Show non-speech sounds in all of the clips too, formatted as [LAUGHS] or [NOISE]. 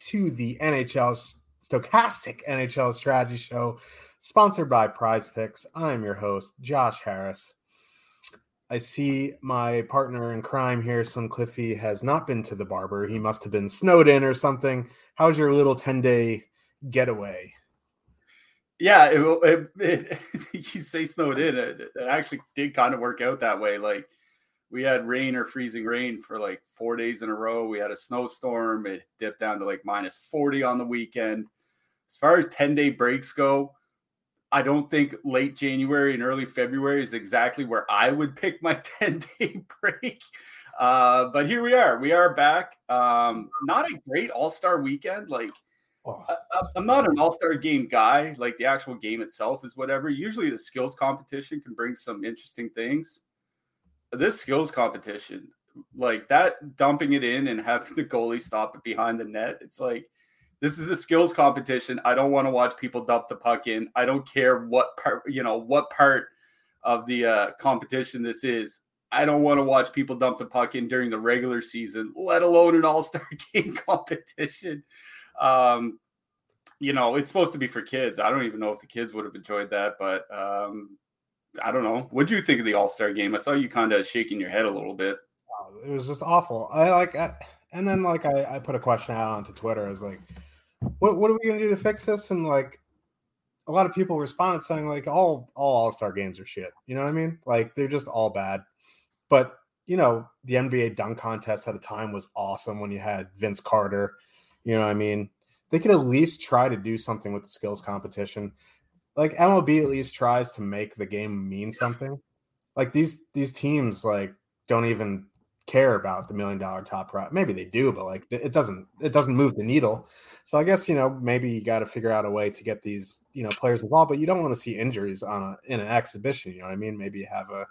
to the NHL Stokastic NHL Strategy Show, sponsored by Prize Picks. I'm your host, Josh Harris. I see my partner in crime here, Slim Cliffy, has not been to the barber. He must have been snowed in or something. How's your little 10 day getaway? Yeah, it, it, it, [LAUGHS] you say snowed in. It, it actually did kind of work out that way. Like, we had rain or freezing rain for like four days in a row. We had a snowstorm. It dipped down to like minus 40 on the weekend. As far as 10 day breaks go, I don't think late January and early February is exactly where I would pick my [LAUGHS] 10 day break. Uh, but here we are. We are back. Um, not a great all star weekend. Like, oh. I, I'm not an all star game guy. Like, the actual game itself is whatever. Usually, the skills competition can bring some interesting things this skills competition, like that dumping it in and having the goalie stop it behind the net, it's like this is a skills competition. I don't want to watch people dump the puck in. I don't care what part, you know, what part of the uh, competition this is. I don't want to watch people dump the puck in during the regular season, let alone an all-star [LAUGHS] game competition. Um, you know, it's supposed to be for kids. I don't even know if the kids would have enjoyed that, but um, I don't know. What do you think of the All Star game? I saw you kind of shaking your head a little bit. Oh, it was just awful. I like, I, and then like I, I put a question out onto Twitter. I was like, "What what are we gonna do to fix this?" And like, a lot of people responded saying like, "All all All Star games are shit." You know what I mean? Like they're just all bad. But you know, the NBA dunk contest at a time was awesome when you had Vince Carter. You know what I mean? They could at least try to do something with the skills competition like MLB at least tries to make the game mean something. Like these these teams like don't even care about the million dollar top prize. Maybe they do, but like it doesn't it doesn't move the needle. So I guess you know maybe you got to figure out a way to get these you know players involved, but you don't want to see injuries on a in an exhibition. You know what I mean? Maybe have a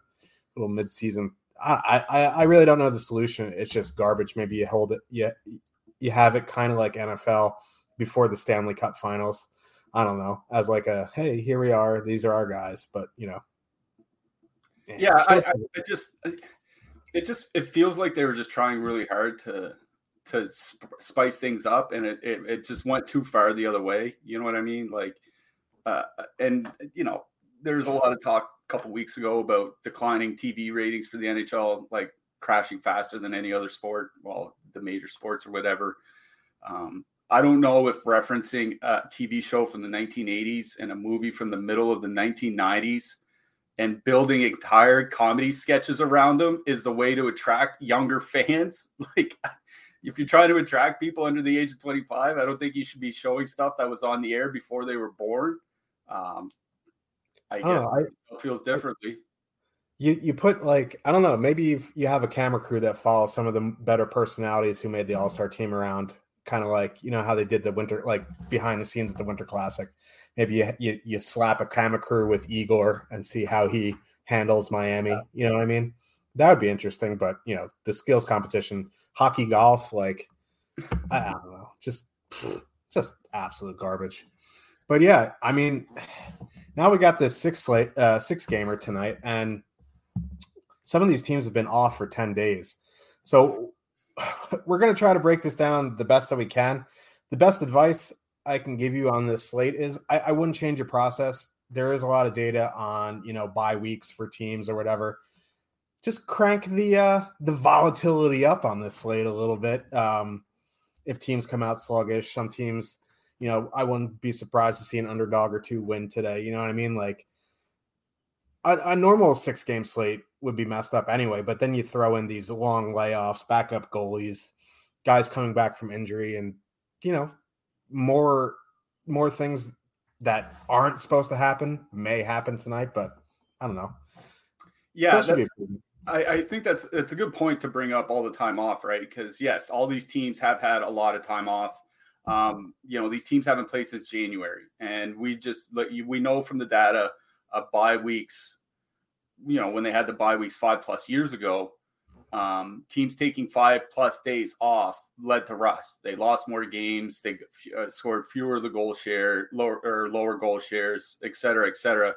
little mid season. I, I I really don't know the solution. It's just garbage. Maybe you hold it. Yeah, you, you have it kind of like NFL before the Stanley Cup Finals I don't know, as like a hey, here we are, these are our guys, but you know. Yeah, I, I, I just it just it feels like they were just trying really hard to to sp- spice things up, and it, it, it just went too far the other way. You know what I mean? Like, uh, and you know, there's a lot of talk a couple weeks ago about declining TV ratings for the NHL, like crashing faster than any other sport, well, the major sports or whatever. Um, I don't know if referencing a TV show from the 1980s and a movie from the middle of the 1990s and building entire comedy sketches around them is the way to attract younger fans. [LAUGHS] Like, if you're trying to attract people under the age of 25, I don't think you should be showing stuff that was on the air before they were born. Um, I guess oh, I, it feels differently. You you put like I don't know maybe you have a camera crew that follows some of the better personalities who made the All Star team around kind of like you know how they did the winter like behind the scenes at the winter classic. Maybe you, you, you slap a camera crew with igor and see how he handles miami you know what i mean? That would be interesting but you know the skills competition hockey golf like i, I don't know just just absolute garbage. But yeah i mean now we got this six slate uh six gamer tonight and some of these teams have been off for 10 days. So [SIGHS] we're going to try to break this down the best that we can. The best advice I can give you on this slate is I, I wouldn't change your process. There is a lot of data on you know bye weeks for teams or whatever. Just crank the uh, the volatility up on this slate a little bit. Um, if teams come out sluggish. Some teams, you know, I wouldn't be surprised to see an underdog or two win today. You know what I mean? Like a, a normal six game slate would be messed up anyway, but then you throw in these long layoffs, backup goalies, guys coming back from injury, and you know, more more things that aren't supposed to happen may happen tonight, but I don't know. Yeah, I, I, think that's it's a good point to bring up all the time off, right? Because yes, all these teams have had a lot of time off. Um, you know, these teams haven't played since January, and we just we know from the data of bye weeks. You know, when they had the bye weeks five plus years ago, um, teams taking five plus days off led to rust. They lost more games. They uh, scored fewer of the goal share, lower or lower goal shares, et cetera, et cetera.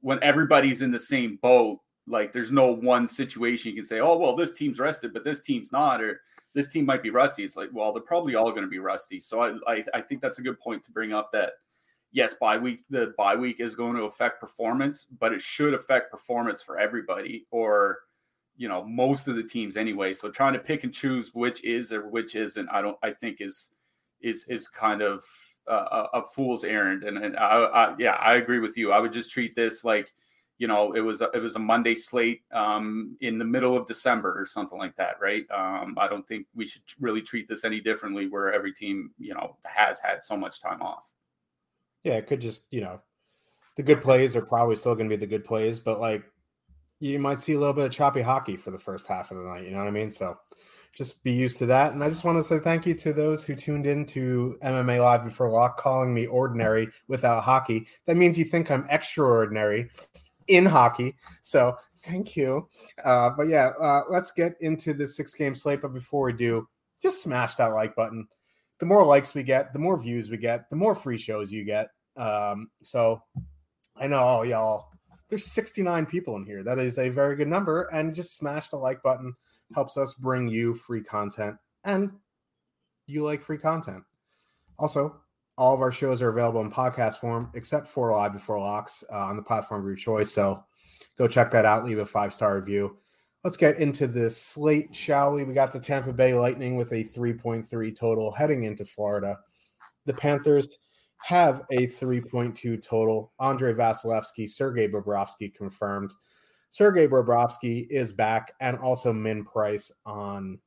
When everybody's in the same boat, like there's no one situation you can say, oh well, this team's rested, but this team's not, or this team might be rusty. It's like, well, they're probably all going to be rusty. So I, I, I think that's a good point to bring up that yes, bye week the bye week is going to affect performance, but it should affect performance for everybody or you know most of the teams anyway. So trying to pick and choose which is or which isn't, I don't I think is is is kind of a, a fool's errand. And, and I, I, yeah, I agree with you. I would just treat this like you know it was a, it was a Monday slate um, in the middle of December or something like that, right? Um, I don't think we should really treat this any differently, where every team you know has had so much time off. Yeah, it could just you know the good plays are probably still going to be the good plays, but like you might see a little bit of choppy hockey for the first half of the night. You know what I mean? So just be used to that. And I just want to say thank you to those who tuned in to MMA Live before lock, calling me ordinary without hockey. That means you think I'm extraordinary in hockey. So thank you. Uh, but yeah, uh, let's get into the six game slate. But before we do, just smash that like button. The more likes we get, the more views we get, the more free shows you get. Um, so I know all y'all, there's 69 people in here. That is a very good number. And just smash the like button helps us bring you free content. And you like free content. Also, all of our shows are available in podcast form, except for Live Before Locks uh, on the platform of your choice. So go check that out. Leave a five star review. Let's get into this slate, shall we? We got the Tampa Bay Lightning with a 3.3 total heading into Florida. The Panthers have a 3.2 total. Andrei Vasilevskiy, Sergei Bobrovsky confirmed. Sergei Bobrovsky is back, and also Min Price on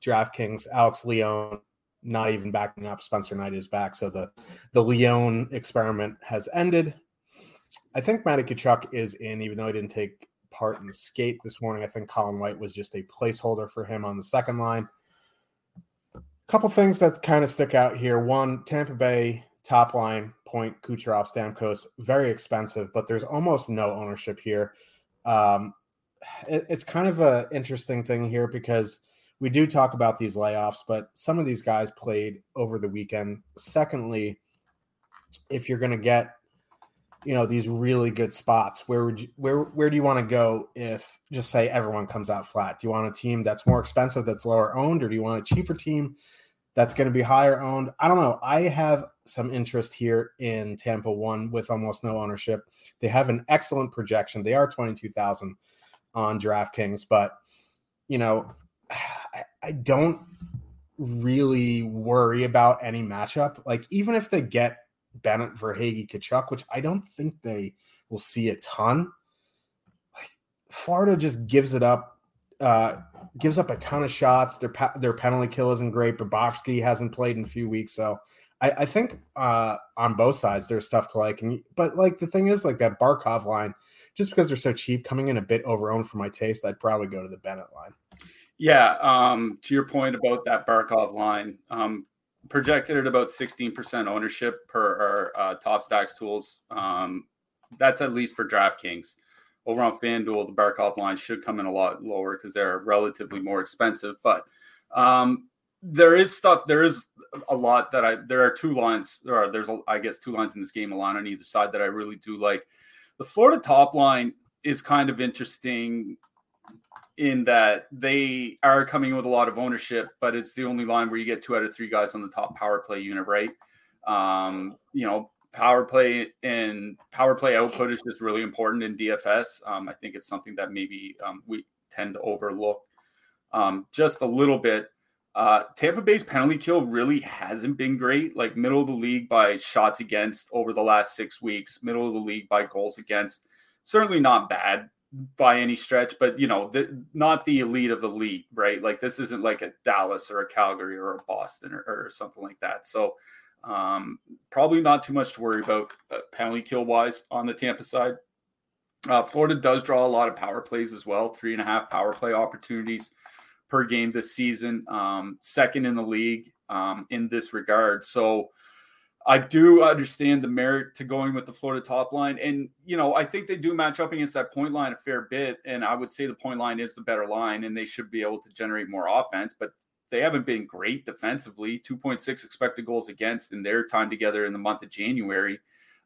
DraftKings. Alex Lyon not even backing up. Spencer Knight is back, so the the Lyon experiment has ended. I think Matty Tkachuk is in, even though he didn't take part the skate this morning. I think Colin White was just a placeholder for him on the second line. A couple things that kind of stick out here. One, Tampa Bay top line point Kucherov Stamkos very expensive, but there's almost no ownership here. Um, it, it's kind of an interesting thing here because we do talk about these layoffs, but some of these guys played over the weekend. Secondly, if you're going to get you know these really good spots where would you where where do you want to go if just say everyone comes out flat? Do you want a team that's more expensive that's lower owned or do you want a cheaper team that's going to be higher owned? I don't know. I have some interest here in tampa one with almost no ownership. They have an excellent projection. They are 22000 on draftkings but you know I, I don't really worry about any matchup. Like even if they get Bennett, Verhaeghe, Tkachuk, which I don't think they will see a ton. Like Florida just gives it up, uh, gives up a ton of shots. Their their penalty kill isn't great. Bobrovsky hasn't played in a few weeks, so I, I think uh, on both sides there's stuff to like. And but like the thing is, like that Barkov line, just because they're so cheap, coming in a bit overowned for my taste, I'd probably go to the Bennett line. Yeah, um, to your point about that Barkov line, um, projected at about 16% ownership per our uh, top stacks tools. Um, that's at least for DraftKings. Over on FanDuel, the Barkov line should come in a lot lower because they're relatively more expensive. But um, there is stuff, there is a lot that I, there are two lines, there are, there's, a, I guess, two lines in this game, a line on either side that I really do like. The Florida top line is kind of interesting in that they are coming in with a lot of ownership, but it's the only line where you get two out of three guys on the top power play unit, right? Um, you know, power play and power play output is just really important in DFS. Um, I think it's something that maybe um, we tend to overlook um, just a little bit. Uh, Tampa Bay's penalty kill really hasn't been great. Like middle of the league by shots against over the last six weeks, middle of the league by goals against. Certainly not bad by any stretch, but you know, the, not the elite of the league, right? Like this isn't like a Dallas or a Calgary or a Boston or, or something like that. So um, probably not too much to worry about uh, penalty kill wise on the Tampa side. Uh, Florida does draw a lot of power plays as well, three and a half power play opportunities per game this season, um, second in the league um, in this regard. So I do understand the merit to going with the Florida top line. And, you know, I think they do match up against that point line a fair bit. And I would say the point line is the better line and they should be able to generate more offense. But they haven't been great defensively 2.6 expected goals against in their time together in the month of January.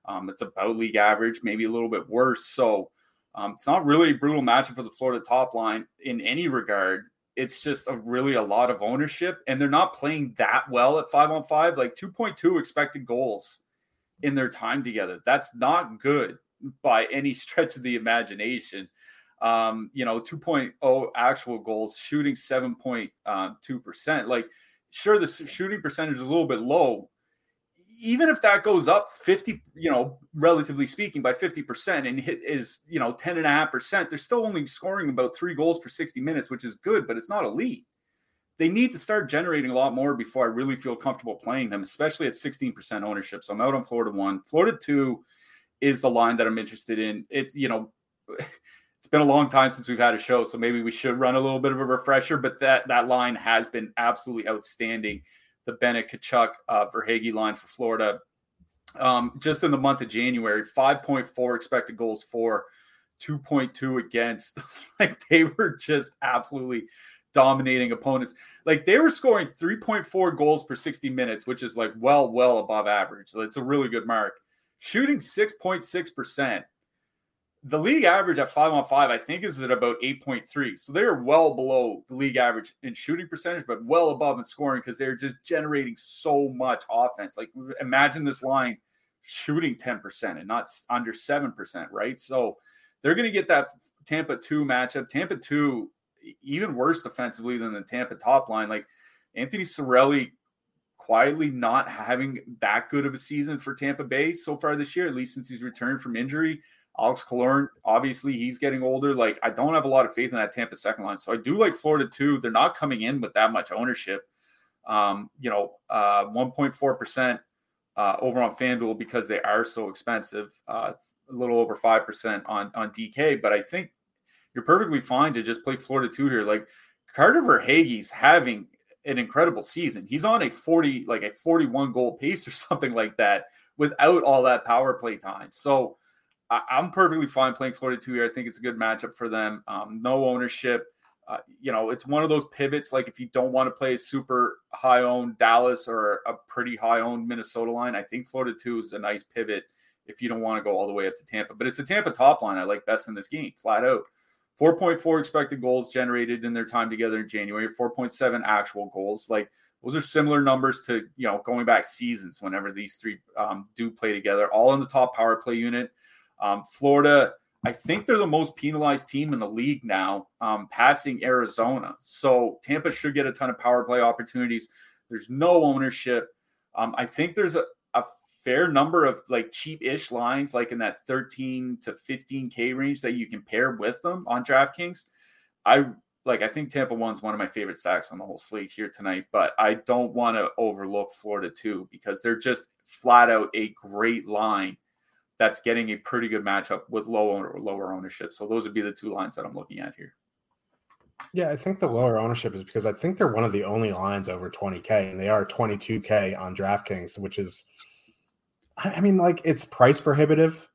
Um, it's about league average, maybe a little bit worse. So um, it's not really a brutal matchup for the Florida top line in any regard. It's just a really a lot of ownership, and they're not playing that well at five on five. Like 2.2 expected goals in their time together. That's not good by any [LAUGHS] stretch of the imagination. Um, you know, 2.0 actual goals, shooting 7.2%. Uh, like, sure, the shooting percentage is a little bit low, even if that goes up 50, you know, relatively speaking, by 50% and hit is, you know, 10 and a half percent, they're still only scoring about three goals per 60 minutes, which is good, but it's not elite. They need to start generating a lot more before I really feel comfortable playing them, especially at 16% ownership. So I'm out on Florida one. Florida two is the line that I'm interested in. It, you know, [LAUGHS] it's been a long time since we've had a show, so maybe we should run a little bit of a refresher, but that that line has been absolutely outstanding the Bennett Tkachuk uh, Verhaeghe line for Florida. Um, just in the month of January, 5.4 expected goals for, 2.2 against. [LAUGHS] like they were just absolutely dominating opponents. Like they were scoring 3.4 goals per 60 minutes, which is like well, well above average. So it's a really good mark. Shooting 6.6% the league average at five on five, I think, is at about 8.3. So they're well below the league average in shooting percentage, but well above in scoring because they're just generating so much offense. Like imagine this line shooting 10% and not under 7%, right? So they're going to get that Tampa 2 matchup. Tampa 2, even worse defensively than the Tampa top line. Like Anthony Cirelli quietly not having that good of a season for Tampa Bay so far this year, at least since he's returned from injury. Alex Killorn, obviously, he's getting older. Like, I don't have a lot of faith in that Tampa second line. So I do like Florida too. They're not coming in with that much ownership. Um, you know, uh, 1.4% uh, over on FanDuel because they are so expensive, uh, a little over 5% on, on DK. But I think you're perfectly fine to just play Florida two here. Like, Carter Verhaeghe's having an incredible season. He's on a 40, like a 41 goal pace or [LAUGHS] something like that without all that power play time. So, I, am perfectly fine playing Florida two here. I think it's a good matchup for them. Um, no ownership. Uh, you know, it's one of those pivots. Like if you don't want to play a super high owned Dallas or a pretty high owned Minnesota line, I think Florida two is a nice pivot if you don't want to go all the way up to Tampa. But it's the Tampa top line I like best in this game, flat out. 4.4 expected goals generated in their time together in January, 4.7 actual goals. Like those are similar numbers to, you know, going back seasons whenever these three um, do play together, all in the top power play unit. Um, Florida, I think they're the most penalized team in the league now, um, passing Arizona. So Tampa should get a ton of power play opportunities. There's no ownership. Um, I think there's a, a fair number of like cheap-ish lines, like in that 13 to 15k range that you can pair with them on DraftKings. I like. I think Tampa one's one of my favorite stacks on the whole slate here tonight, but I don't want to overlook Florida too because they're just flat out a great line that's getting a pretty good matchup with low or lower ownership. So those would be the two lines that I'm looking at here. Yeah, I think the lower ownership is because I think they're one of the only lines over 20k, and they are 22k on DraftKings, which is, I mean, like it's price prohibitive,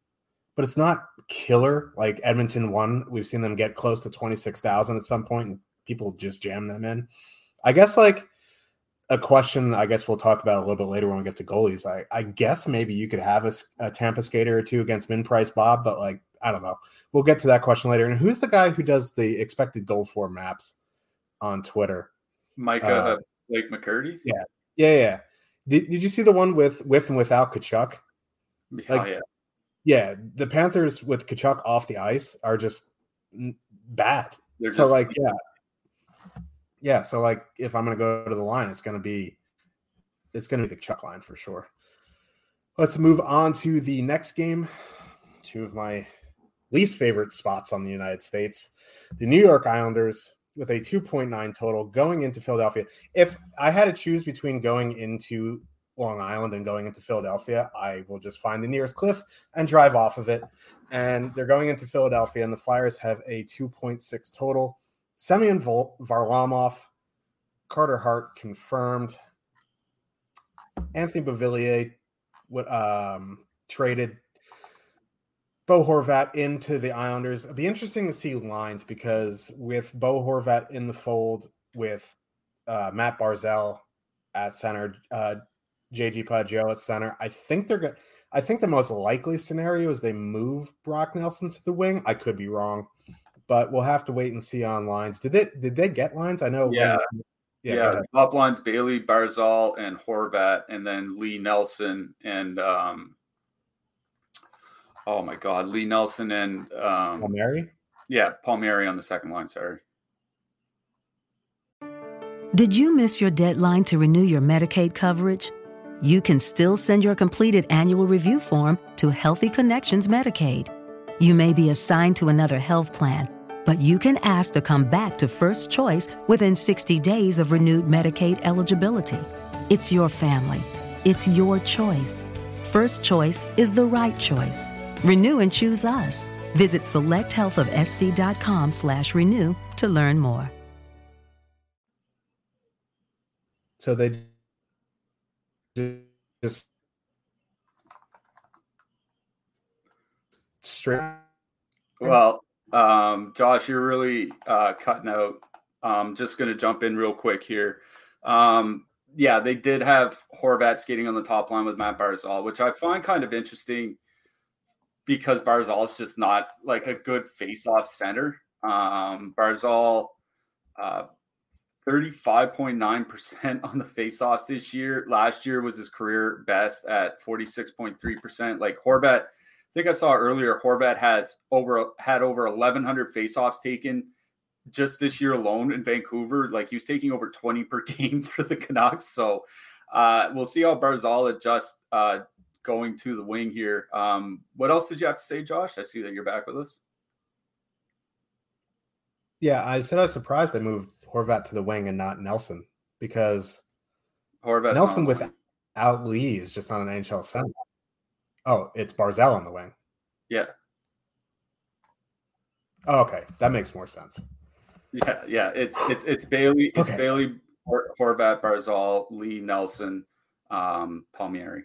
but it's not killer. Like Edmonton one, we've seen them get close to 26,000 at some point, and people just jam them in. I guess like a question I guess we'll talk about a little bit later when we get to goalies. I, I guess maybe you could have a, a Tampa skater or two against min price Bob, but like I don't know. We'll get to that question later. And who's the guy who does the expected goal for maps on Twitter? Micah uh, Blake McCurdy. Yeah, yeah, yeah. Did, did you see the one with with and without Tkachuk? Like, oh, yeah. Yeah, the Panthers with Tkachuk off the ice are just bad. They're so just, like, yeah, yeah, so like if I'm gonna go to the line, it's gonna be it's gonna be the Chuck line for sure. Let's move on to the next game. Two of my least favorite spots on the United States. The New York Islanders with a 2.9 total going into Philadelphia. If I had to choose between going into Long Island and going into Philadelphia, I will just find the nearest cliff and drive off of it. And they're going into Philadelphia, and the Flyers have a 2.6 total. Semyon Varlamov, Carter Hart confirmed. Anthony Beauvillier um, traded Bo Horvat into the Islanders. It'd be interesting to see lines because with Bo Horvat in the fold, with uh, Matt Barzal at center, uh, JG Pageau at center, I think they're going. I think the most likely scenario is they move Brock Nelson to the wing. I could be wrong, but we'll have to wait and see on lines. Did they did they get lines? I know. Yeah. yeah, yeah. Top lines: Bailey, Barzal, and Horvat, and then Lee Nelson and um, oh my God, Lee Nelson and um, Palmieri. Yeah, Palmieri on the second line. Sorry. Did you miss your deadline to renew your Medicaid coverage? You can still send your completed annual review form to Healthy Connections Medicaid. You may be assigned to another health plan, but you can ask to come back to First Choice within 60 days of renewed Medicaid eligibility. It's your family. It's your choice. First Choice is the right choice. Renew and choose us. Visit selecthealthofsc.com slash renew to learn more. So they just straight. Well, um, Josh, you're really uh, cutting out. I'm just going to jump in real quick here. Um, yeah, they did have Horvat skating on the top line with Matt Barzal, which I find kind of interesting because Barzal is just not like a good face-off center. Um, Barzal, uh, 35.9% [LAUGHS] on the face-offs this year. Last year was his career best at 46.3%. Like Horvat, think I saw earlier, Horvat has over had over 1,100 face-offs taken just this year alone in Vancouver. Like he was taking over 20 per [LAUGHS] game for the Canucks. So uh, we'll see how Barzal adjusts uh, going to the wing here. Um, what else did you have to say, Josh? I see that you're back with us. Yeah, I said I was surprised they moved Horvat to the wing and not Nelson because Horvat Nelson without Lee is just on an NHL center. Oh, it's Barzal on the wing. Yeah. Oh, okay, that makes more sense. Yeah, yeah. It's it's it's Bailey. It's okay. Bailey, Horvat, Barzal, Lee, Nelson, um, Palmieri.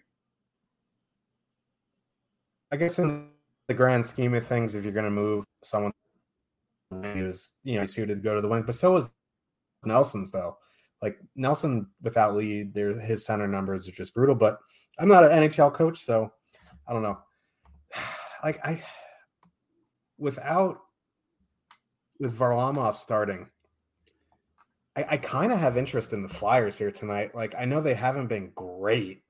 I guess in the grand scheme of things, if you're going to move someone who's you know suited to go to the wing, but so is Nelson's though. Like Nelson without Lee, there his center numbers are just brutal. But I'm not an NHL coach, so I don't know. [SIGHS] Like I, [SIGHS] without with Varlamov starting, I, I kind of have interest in the Flyers here tonight. Like I know they haven't been great,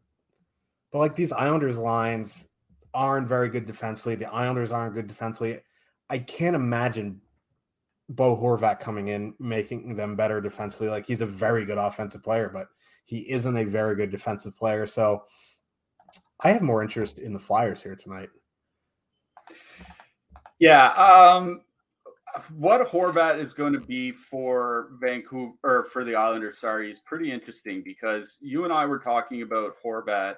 but like these Islanders lines, aren't very good defensively. The Islanders aren't good defensively. I can't imagine Bo Horvat coming in making them better defensively. Like he's a very good offensive player, but he isn't a very good defensive player. So I have more interest in the Flyers here tonight. Yeah. Um, what Horvat is going to be for Vancouver or for the Islanders, sorry, is pretty interesting because you and I were talking about Horvat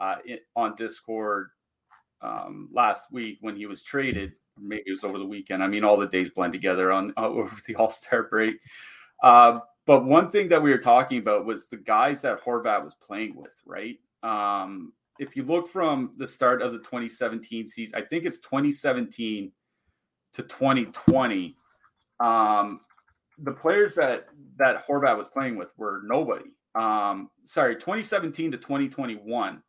uh, on Discord um, last week when he was traded. Maybe it was over the weekend. I mean, all the days blend together on uh, [LAUGHS] over the All Star break. Uh, but one thing that we were talking about was the guys that Horvat was playing with, right? Um, if you look from the start of the 2017 season, I think it's 2017 to 2020. Um, the players that that Horvat was playing with were nobody. Um, sorry, 2017 to 2021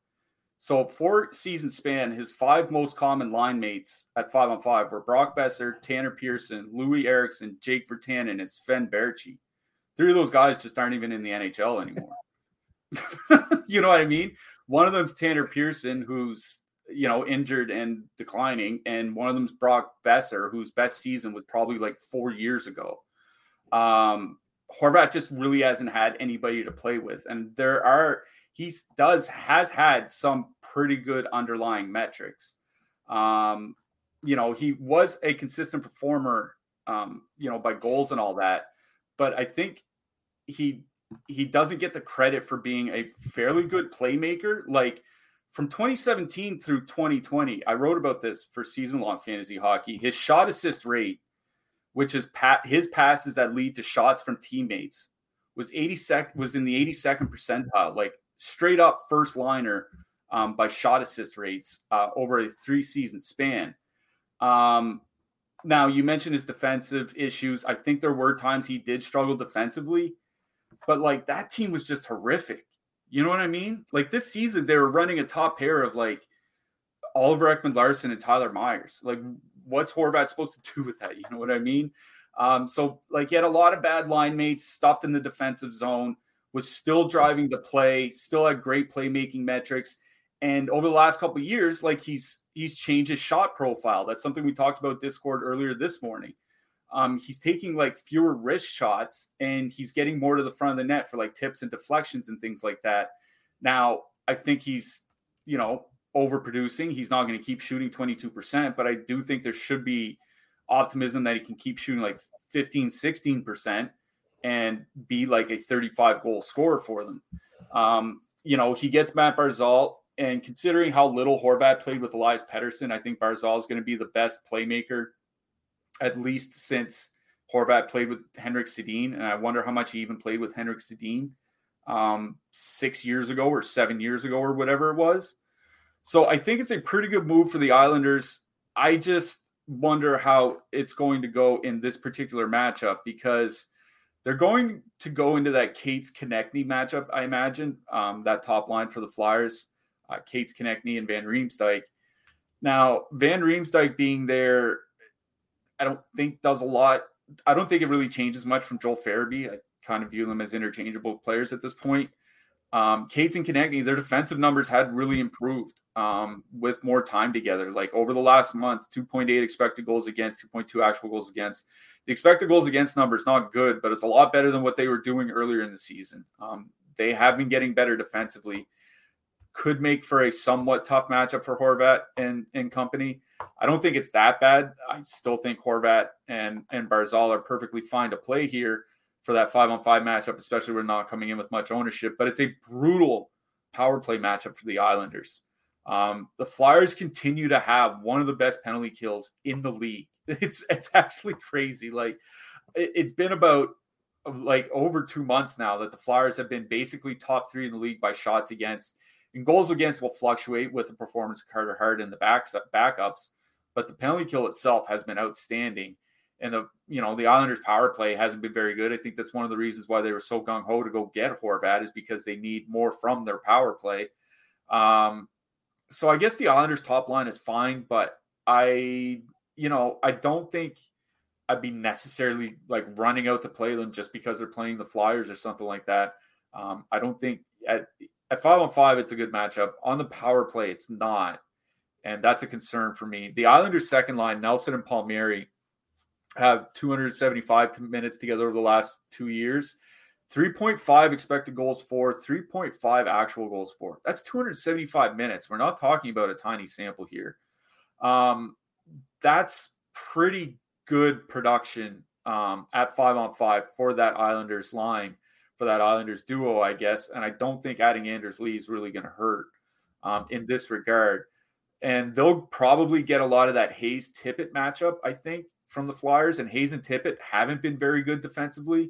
so four season span, his five most common line mates at five on five were Brock Boeser, Tanner Pearson, Loui Eriksson, Jake Virtanen, and Sven Baertschi. Three of those guys just aren't even in the NHL anymore. [LAUGHS] you know what I mean? One of them's Tanner Pearson, who's you know injured and declining, and one of them's Brock Boeser, whose best season was probably like four years ago. Um, Horvat just really hasn't had anybody to play with. And there are, he does, has had some pretty good underlying metrics. Um, you know, he was a consistent performer, um, you know, by goals and all that. But I think he he doesn't get the credit for being a fairly good playmaker. Like from 2017 through 2020, I wrote about this for season long fantasy hockey. His shot assist rate which is pat his passes that lead to shots from teammates, was 82nd was in the 82nd percentile, like straight up first liner um, by shot assist rates uh, over a three season span. Um, now you mentioned his defensive issues. I think there were times he did struggle defensively, but like that team was just horrific. You know what I mean? Like this season, they were running a top pair of like Oliver Ekman Larsson and Tyler Myers. Like what's Horvat supposed to [LAUGHS] do with that? You know what I mean? Um, so like he had a lot of bad line mates stuffed in the defensive zone, was still driving the play, still had great playmaking metrics. And over the last couple years, like he's he's changed his shot profile. That's something we talked about Discord earlier this morning. Um, he's taking like fewer wrist shots and he's getting more to the front of the net for like tips and deflections and things like that. Now, I think he's, you know, overproducing. He's not going to keep shooting 22%, but I do think there should be optimism that he can keep shooting like 15, 16% and be like a 35 goal scorer for them. Um, you know, he gets Matt Barzal, and considering how little Horvat played with Elias Pettersson, I think Barzal is going to be the best playmaker, at least since Horvat played with Henrik Sedin. And I wonder how much he even played with Henrik Sedin um, six years ago or seven years ago or whatever it was. So I think it's a pretty good move for the Islanders. I just wonder how it's going to go in this particular matchup because they're going to go into that Cates Konecny matchup, I imagine, um, that top line for the Flyers, uh, Cates Konecny and Van Riemsdyk. Now, Van Riemsdyk being there, I don't think does a lot. I don't think it really changes much from Joel Farabee. I kind of view them as interchangeable players at this point. Um, Cates and Konecny, their defensive numbers had really improved um, with more time together. Like over the last month, 2.8 expected goals against, 2.2 actual goals against. The expected goals against number is not good, but it's a lot better than what they were doing earlier in the season. Um, they have been getting better defensively. Could make for a somewhat tough matchup for Horvat and, and company. I don't think it's that bad. I still think Horvat and, and Barzal are perfectly fine to play here for that five on five matchup, especially when not coming in with much ownership. But it's a brutal power play matchup for the Islanders. Um, the Flyers continue to have one of the best penalty kills in the league. [LAUGHS] It's it's actually crazy. Like it, it's been about like over two months now that the Flyers have been basically top three in the league by shots against. And goals against will fluctuate with the performance of Carter Hart and the backs, backups, but the penalty kill itself has been outstanding and the you know the Islanders' power play hasn't been very good. I think that's one of the reasons why they were so gung ho to go get Horvat is because they need more from their power play. Um, so I guess the Islanders' top line is fine, but I you know I don't think I'd be necessarily like running out to play them just because they're playing the Flyers or something like that. Um, I don't think at at five on five it's a good matchup. On the power play, it's not, and that's a concern for me. The Islanders' second line, Nelson and Palmieri have 275 minutes together over the last two years. 3.5 expected goals for, 3.5 actual goals for. That's 275 minutes. We're not talking about a tiny sample here. Um, that's pretty good production um, at five on five for that Islanders line, for that Islanders duo, I guess. And I don't think adding Anders Lee is really going to hurt um, in this regard. And they'll probably get a lot of that Hayes Tippett matchup, I think, from the Flyers, and Hayes and Tippett haven't been very good defensively.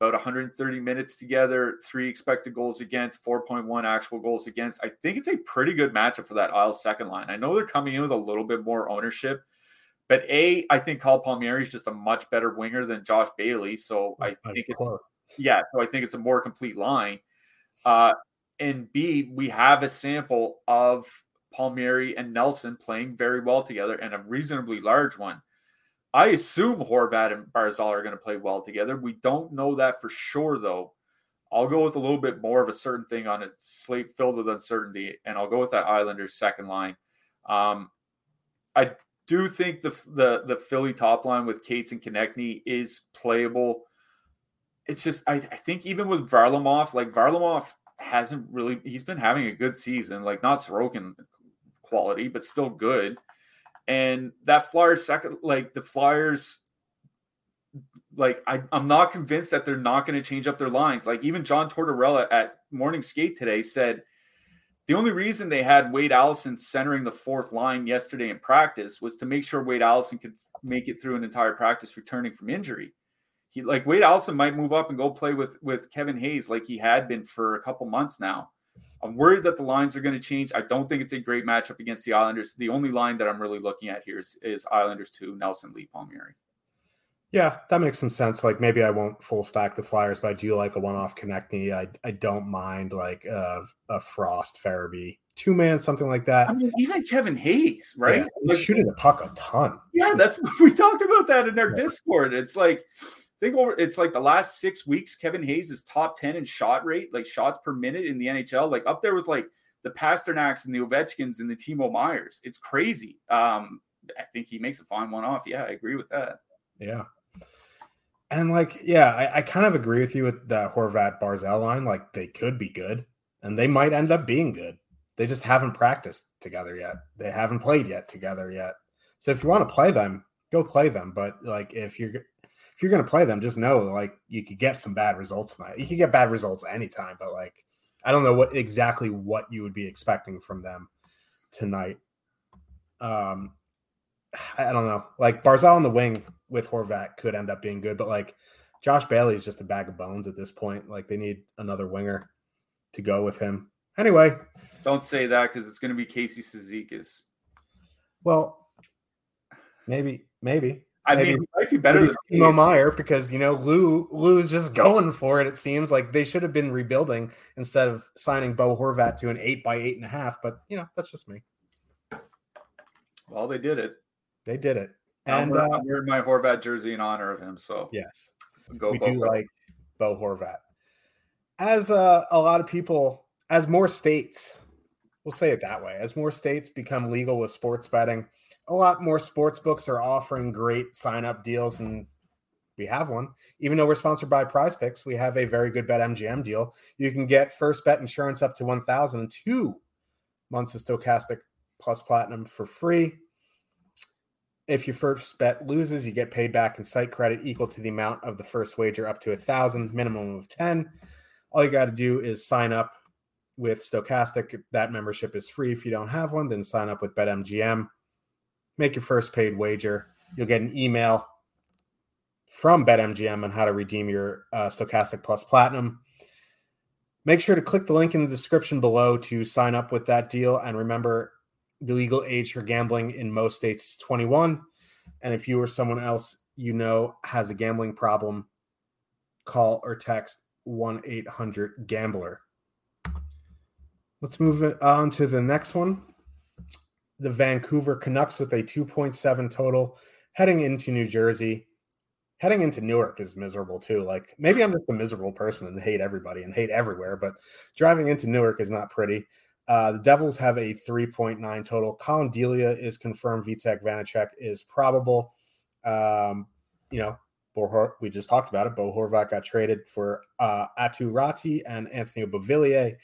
About 130 minutes together, three expected goals against, 4.1 actual goals against. I think it's a pretty good matchup for that Isles second line. I know they're coming in with a little bit more ownership, but A, I think Kyle Palmieri is just a much better winger than Josh Bailey. So I think it's, yeah, so I think it's a more complete line. Uh, and B, we have a sample of Palmieri and Nelson playing very well together and a reasonably large one. I assume Horvat and Barzal are going to play well together. We don't know that for sure, though. I'll go with a little bit more of a certain thing on a slate filled with uncertainty, and I'll go with that Islanders second line. Um, I do think the the the Philly top line with Cates and Konecny is playable. It's just I, I think even with Varlamov, like Varlamov hasn't really he's been having a good season, like not Sorokin quality, but still good. And that Flyers second, like the Flyers, like I, I'm not convinced that they're not going to change up their lines. Like even John Tortorella at morning skate today said the only reason they had Wade Allison centering the fourth line yesterday in practice was to make sure Wade Allison could make it through an entire practice returning from injury. He like Wade Allison might move up and go play with with Kevin Hayes like he had been for a couple months now. I'm worried that the lines are going to change. I don't think it's a great matchup against the Islanders. The only line that I'm really looking at here is, is Islanders 2, Nelson Lee Palmieri. Yeah, that makes some sense. Like maybe I won't full stack the Flyers, but I do like a one off Konecny. I I don't mind like uh, a Frost Farabee two man, something like that. I mean, even Kevin Hayes, right? Yeah, like, shooting the puck a ton. Yeah, that's [LAUGHS] we talked about that in our yeah. Discord. It's like think over it's like the last six weeks, Kevin Hayes is top 10 in shot rate, like shots per minute in the NHL, like up there with like the Pastrnaks and the Ovechkins and the Timo Meiers. It's crazy. Um, I think he makes a fine one off. Yeah, I agree with that. Yeah. And like, yeah, I, I kind of agree with you with the Horvat Barzal line. Like they could be good and they might end up being good. They just haven't practiced together yet. They haven't played yet together yet. So if you want to play them, go play them. But like if you're if you're going to play them, just know like you could get some bad results tonight. You could get bad results anytime, but like I don't know what exactly what you would be expecting from them tonight. Um, [SIGHS] I don't know. Like Barzal on the wing with Horvat could end up being good, but like Josh Bailey is just a bag of bones at this point. Like they need another winger to go with him. Anyway, don't say that because it's going to be Casey Cizikas. Well, maybe, maybe. I maybe, mean, might be better than Timo Meier because you know Lou Lou is just going for it. It seems like they should have been rebuilding instead of signing Bo Horvat to an eight by eight and a half. But you know, that's just me. Well, they did it. They did it. And I'm, uh, wearing my Horvat jersey in honor of him. So yes, go we Bo do like Bo Horvat. As uh, a lot of people, as more states, we'll say it that way, as more states become legal with sports betting a lot more sports books are offering great sign up deals and we have one. Even though we're sponsored by Prize Picks, we have a very good bet MGM deal. You can get first bet insurance up to 1,000 two months of Stokastic plus platinum for free. If your first bet loses, you get paid back in site credit equal to the amount of the first wager up to a thousand, minimum of 10. All you got to do is sign up with Stokastic. That membership is free. If you don't have one, then sign up with BetMGM make your first paid wager. You'll get an email from BetMGM on how to redeem your uh, Stokastic Plus Platinum. Make sure to click the link in the description below to sign up with that deal. And remember, the legal age for gambling in most states is 21. And if you or someone else you know has a gambling problem, call or text 1 800 Gambler. Let's move on to the next one the Vancouver Canucks with a 2.7 total heading into New Jersey. Heading into Newark is miserable too. Like maybe I'm just a miserable person and hate everybody and hate everywhere, but driving into Newark is not pretty. Uh, the Devils have a 3.9 total. Collin Delia is confirmed. Vitek Vanecek is probable. Um, you know, Bo we just talked about it. Bo Horvat got traded for uh, Aatu Raty and Anthony Beauvillier.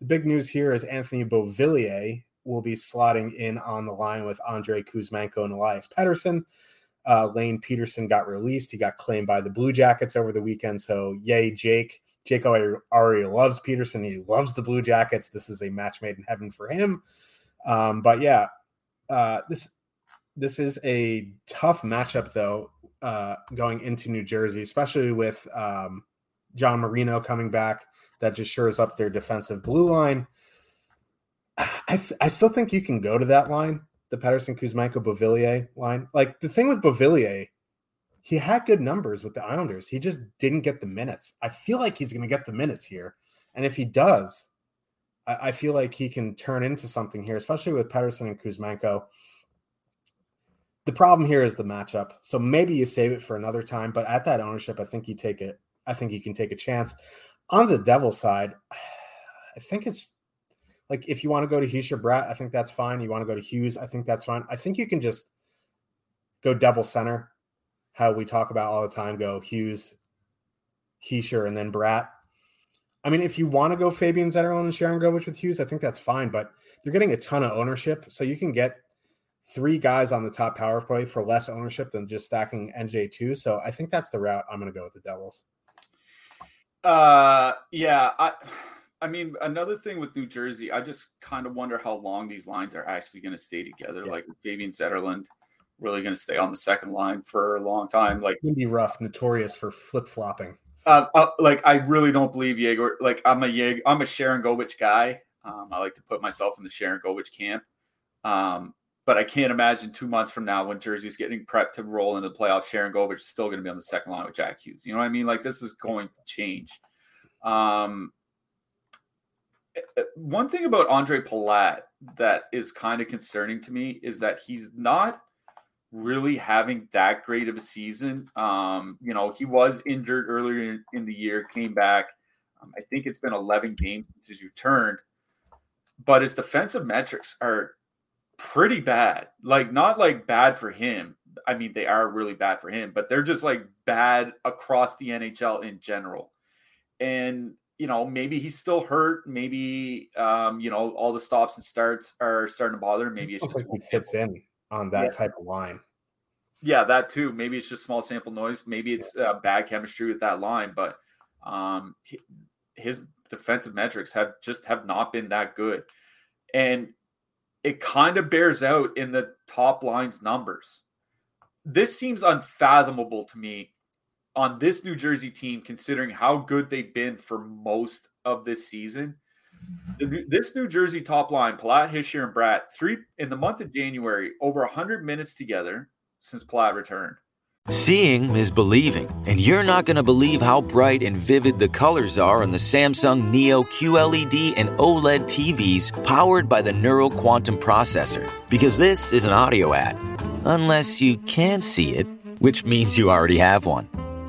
The big news here is Anthony Beauvillier will be slotting in on the line with Andrei Kuzmenko and Elias Pettersson. Uh, Lane Pederson got released. He got claimed by the Blue Jackets over the weekend. So, yay, Jake. Jake already loves Pederson. He loves the Blue Jackets. This is a match made in heaven for him. Um, but yeah, uh, this this is a tough matchup though, uh, going into New Jersey, especially with um, John Marino coming back. That just shores up their defensive blue line. I th- I still think you can go to that line, the Pettersson Kuzmenko Beauvillier line. Like the thing with Beauvillier, he had good numbers with the Islanders. He just didn't get the minutes. I feel like he's going to get the minutes here, and if he does, I, I feel like he can turn into something here, especially with Pettersson and Kuzmenko. The problem here is the matchup. So maybe you save it for another time, but at that ownership, I think you take it. I think you can take a chance. On the Devil side, [SIGHS] I think it's like if you want to go to Hughes or Bratt, I think that's fine. You want to go to Hughes, I think that's fine. I think you can just go double center, how we talk about all the time. Go Hughes, Hischier, and then Bratt. I mean, if you want to go Fabian Zetterlund and Sharangovich with Hughes, I think that's fine, but they're getting a ton of ownership. So you can get three guys on the top power play for less ownership than just stacking NJ2. So I think that's the route I'm going to go with the Devils. Uh, yeah. I, I mean, another thing with New Jersey, I just kind of wonder how long these lines are actually going to stay together. Yeah. Like Fabian Zetterlund, really going to stay on the second line for a long time. Like, it be rough, notorious for flip flopping. Uh, uh, like I really don't believe Yegor. Like I'm a Yegor, I'm a Sharangovich guy. Um, I like to put myself in the Sharangovich camp. Um, but I can't imagine two months from now when Jersey's getting prepped to roll into the playoffs, Sharangovich is still going to be on the second line with Jack Hughes. You know what I mean? Like this is going to change. Um, one thing about Andre Palat that is kind of concerning to me is that he's not really having that great of a season. Um, you know, he was injured earlier in the year, came back. Um, I think it's been 11 games since he's returned, but his defensive metrics are pretty bad. Like, not like bad for him. I mean, they are really bad for him, but they're just like bad across the NHL in general. And, you know, maybe he's still hurt. Maybe, um, you know, all the stops and starts are starting to bother him. Maybe it's just like he fits in on that yeah. type of line. Yeah, that too. Maybe it's just small sample noise. Maybe it's uh, bad chemistry with that line, but um, his defensive metrics have just have not been that good, and it kind of bears out in the top line's numbers. This seems unfathomable to me on this New Jersey team, considering how good they've been for most of this season. This New Jersey top line, Palat, Hischier, and Bratt, three in the month of January, over 100 minutes together since Palat returned. Seeing is believing, and you're not going to believe how bright and vivid the colors are on the Samsung Neo QLED and OLED TVs powered by the Neural Quantum Processor. Because this is an audio ad. Unless you can see it, which means you already have one.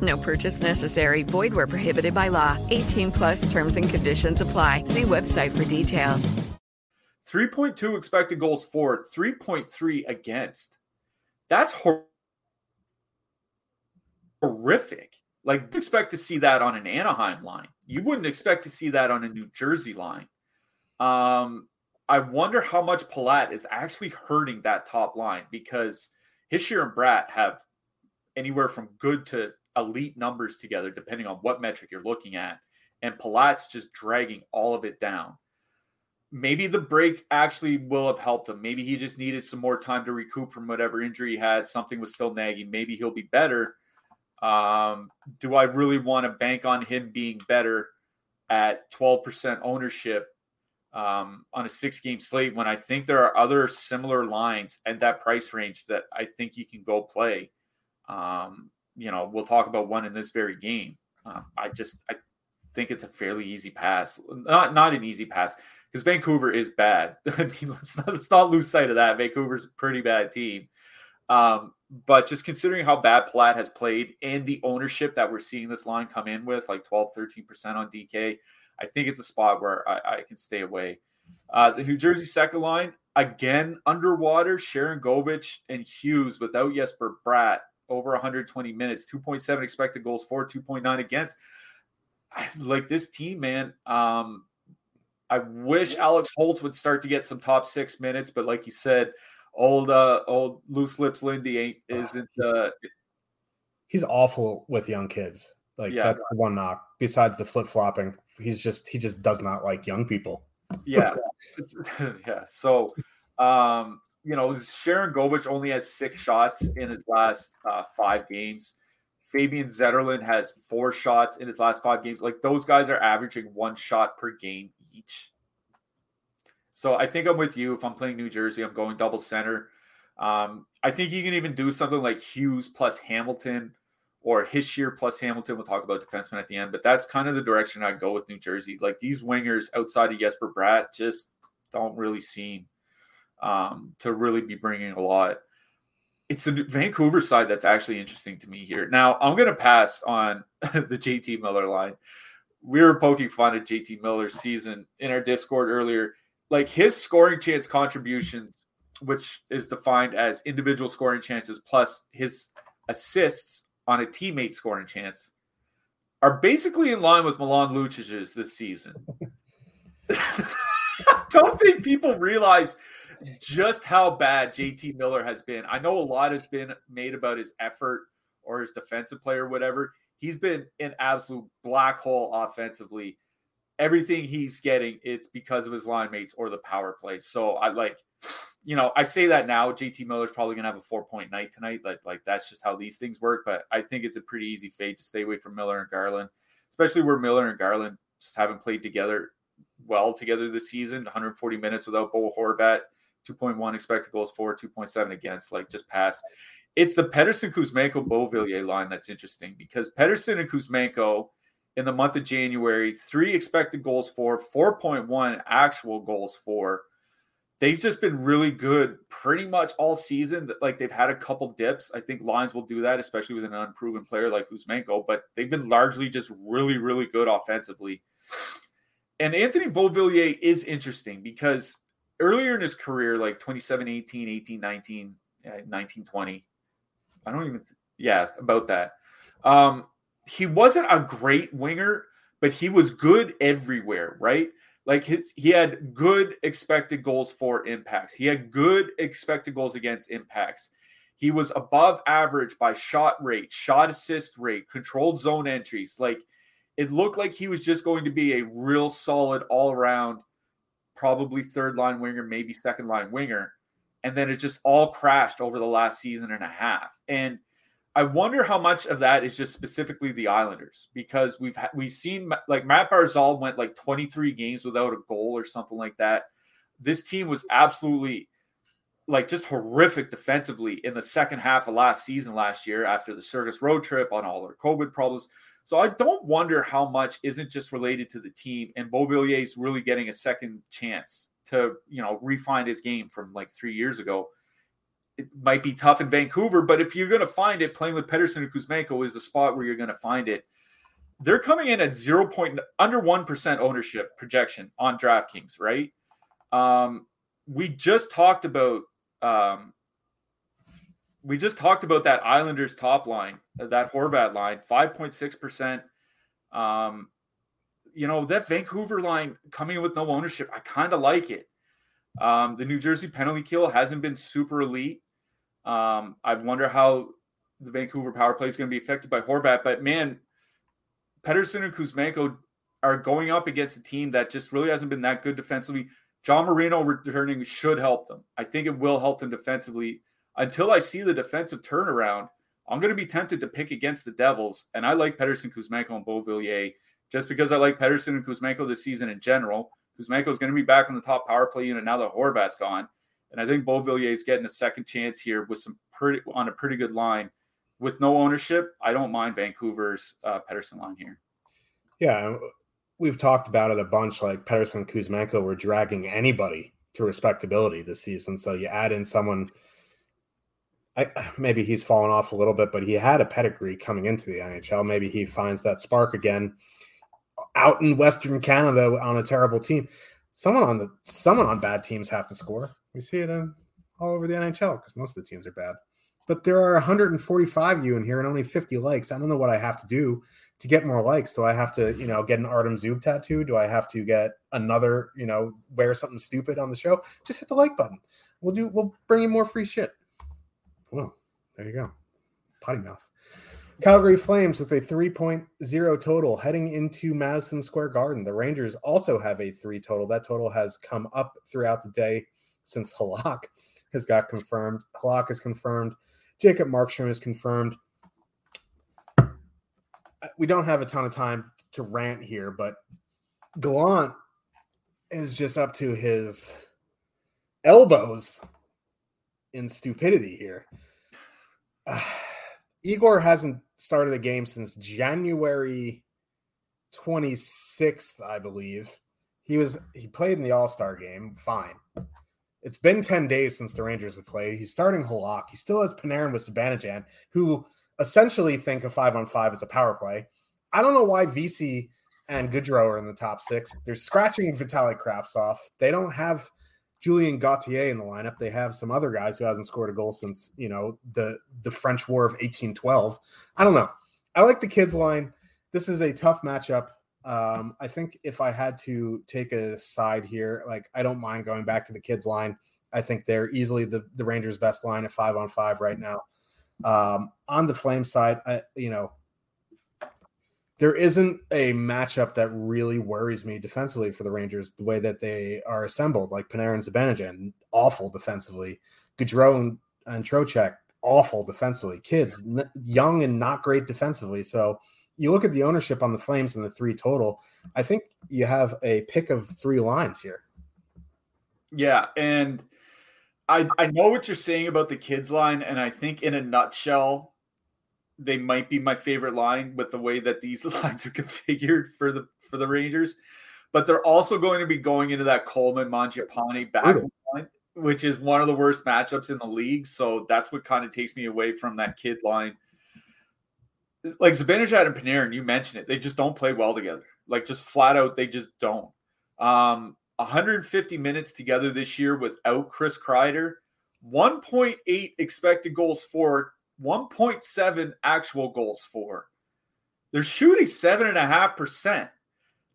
No purchase necessary. Void where prohibited by law. 18 plus terms and conditions apply. See website for details. 3.2 expected goals for, 3.3 against. That's hor- horrific. Like, expect to see that on an Anaheim line. You wouldn't expect to see that on a New Jersey line. Um, I wonder how much Palat is actually hurting that top line because Hischier and Bratt have anywhere from good to elite numbers together, depending on what metric you're looking at. And Palat's just dragging all of it down maybe the break actually will have helped him. Maybe he just needed some more time to recoup from whatever injury he had. Something was still nagging. Maybe he'll be better. Um, do I really want to bank on him being better at 12% ownership um, on a six game slate when I think there are other similar lines and that price range that I think you can go play? Um, you know, we'll talk about one in this very game. Um, I just, I think it's a fairly easy pass. Not, not an easy pass because Vancouver is bad. [LAUGHS] I mean, let's not, let's not lose sight of that. Vancouver's a pretty bad team. Um, but just considering how bad Palat has played and the ownership that we're seeing this line come in with, like 12, 13% on DK, I think it's a spot where I, I can stay away. Uh, the New Jersey second line, again, underwater, Sharangovich and Hughes without Jesper Bratt over 120 minutes, 2.7 expected goals for, 2.9 against. I, like this team, man. Um, I wish Alex Holtz would start to get some top six minutes, but like you said, old uh old loose lips Lindy ain't isn't uh he's awful with young kids. Like yeah, that's the one knock. Besides the flip flopping, he's just he just does not like young people. Yeah, [LAUGHS] yeah. So, um, you know, Sharangovich only had six shots in his last uh, five games. Fabian Zetterlund has four shots in his last five games. Like those guys are averaging one shot per game each. So I think I'm with you. If I'm playing New Jersey, I'm going double center. Um, I think you can even do something like Hughes plus Hamilton or Hischier plus Hamilton. We'll talk about defensemen at the end, but that's kind of the direction I'd go with New Jersey. Like these wingers outside of Jesper Bratt just don't really seem um, to really be bringing a lot. It's the Vancouver side that's actually interesting to me here. Now, I'm going to pass on [LAUGHS] the JT Miller line. We were poking fun at JT Miller's season in our Discord earlier. Like his scoring chance contributions, which is defined as individual scoring chances plus his assists on a teammate scoring chance are basically in line with Milan Lucic's this season. I [LAUGHS] don't think people realize just how bad JT Miller has been. I know a lot has been made about his effort or his defensive play or whatever. He's been an absolute black hole offensively. Everything he's getting, it's because of his line mates or the power play. So I like you know, I say that now. JT Miller's probably gonna have a four point night tonight. Like, like that's just how these things work. But I think it's a pretty easy fade to stay away from Miller and Garland, especially where Miller and Garland just haven't played together well together this season. 140 minutes without Bo Horvat, 2.1 expected goals for, 2.7 against. Like just pass. It's the Pettersson Kuzmenko Beauvillier line that's interesting because Pettersson and Kuzmenko in the month of January, three expected goals for, 4.1 actual goals for they've just been really good pretty much all season. Like they've had a couple dips. I think lines will do that, especially with an unproven player like Kuzmenko, but they've been largely just really, really good offensively. And Anthony Beauvillier is interesting because earlier in his career, like 27, 18, 18, 19, 19, 20, I don't even, yeah, about that. Um, he wasn't a great winger, but he was good everywhere, right? Like his, he had good expected goals for impacts. He had good expected goals against impacts. He was above average by shot rate, shot assist rate, controlled zone entries. Like it looked like he was just going to be a real solid all around, probably third line winger, maybe second line winger. And then it just all crashed over the last season and a half. And I wonder how much of that is just specifically the Islanders because we've ha- we've seen like Matt Barzal went like 23 games without a goal or something like that. This team was absolutely like just horrific defensively in the second half of last season last year after the circus road trip on all their COVID problems. So I don't wonder how much isn't just related to the team and Beauvillier is really getting a second chance to you know refine his game from like three years ago it might be tough in Vancouver, but if you're going to find it, playing with Pettersson and Kuzmenko is the spot where you're going to find it. They're coming in at zero point under one percent ownership projection on DraftKings, right? Um, we just talked about um, we just talked about that Islanders top line, that Horvat line, five point six percent. Um, you know that Vancouver line coming in with no ownership, I kind of like it. Um, the New Jersey penalty kill hasn't been super elite. Um, I wonder how the Vancouver power play is going to be affected by Horvat. But man, Pettersson and Kuzmenko are going up against a team that just really hasn't been that good defensively. John Marino returning should help them. I think it will help them defensively. Until I see the defensive turnaround, I'm going to be tempted to pick against the Devils. And I like Pettersson, Kuzmenko, and Beauvillier just because I like Pettersson and Kuzmenko this season in general. Kuzmenko is going to be back on the top power play unit now that Horvat's gone. And I think Beauvillier is getting a second chance here with some pretty on a pretty good line. With no ownership, I don't mind Vancouver's uh, Pettersson line here. Yeah, we've talked about it a bunch. Like Pettersson and Kuzmenko were dragging anybody to respectability this season. So you add in someone, I, [SIGHS] maybe he's fallen off a little bit, but he had a pedigree coming into the NHL. Maybe he finds that spark again out in Western Canada on a terrible team. Someone on the someone on bad teams have to score. We see it in, all over the NHL because most of the teams are bad. But there are 145 you in here and only 50 likes. I don't know what I have to do to get more likes. Do I have to, you know, get an Artem Zub tattoo? Do I have to get another, you know, wear something stupid on the show? Just hit the like button. We'll do. We'll bring you more free shit. Well, there you go. Potty mouth. Calgary Flames with a 3.0 total heading into Madison Square Garden. The Rangers also have a three total. That total has come up throughout the day since Halak has got confirmed. Halak is confirmed. Jacob Markstrom is confirmed. Uh, we don't have a ton of time to rant here, but Gallant is just up to his elbows in stupidity here. Uh, [SIGHS] Igor hasn't started a game since January 26th, I believe. He was he played in the All Star game. Fine. It's been 10 days since the Rangers have played. He's starting Halak. He still has Panarin with Zibanejad, who essentially think a five on five is a power play. I don't know why Vesey and Goodrow are in the top six. They're scratching Vitaly Kravtsov. They don't have Julien Gauthier in the lineup. They have some other guys who hasn't scored a goal since you know the the French War of 1812. I don't know. I like the kids line. This is a tough matchup. Um, I think if I had to take a side here, like I don't mind going back to the kids line. I think they're easily the the Rangers' best line at five on five right now. Um, on the Flame side, I, you know, there isn't a matchup that really worries me defensively for the Rangers the way that they are assembled. Like Panarin and Zibanejad, awful defensively. Goodrow and, and Trocheck, awful defensively. Kids, n- young and not great defensively. So you look at the ownership on the Flames and the three total. I think you have a pick of three lines here. Yeah, and I I know what you're saying about the kids line, and I think in a nutshell, they might be my favorite line with the way that these [LAUGHS] lines are configured for the for the Rangers. But they're also going to be going into that Coleman Mangiapane back line, which is one of the worst matchups in the league. So that's what kind of takes me away from that kid line. Like Zibanejad and Panarin, you mentioned it, they just don't play well together. Like just flat out, they just don't. Um, 150 minutes together this year without Chris Kreider, 1.8 expected goals for, 1.7 actual goals for. They're shooting seven and a half percent.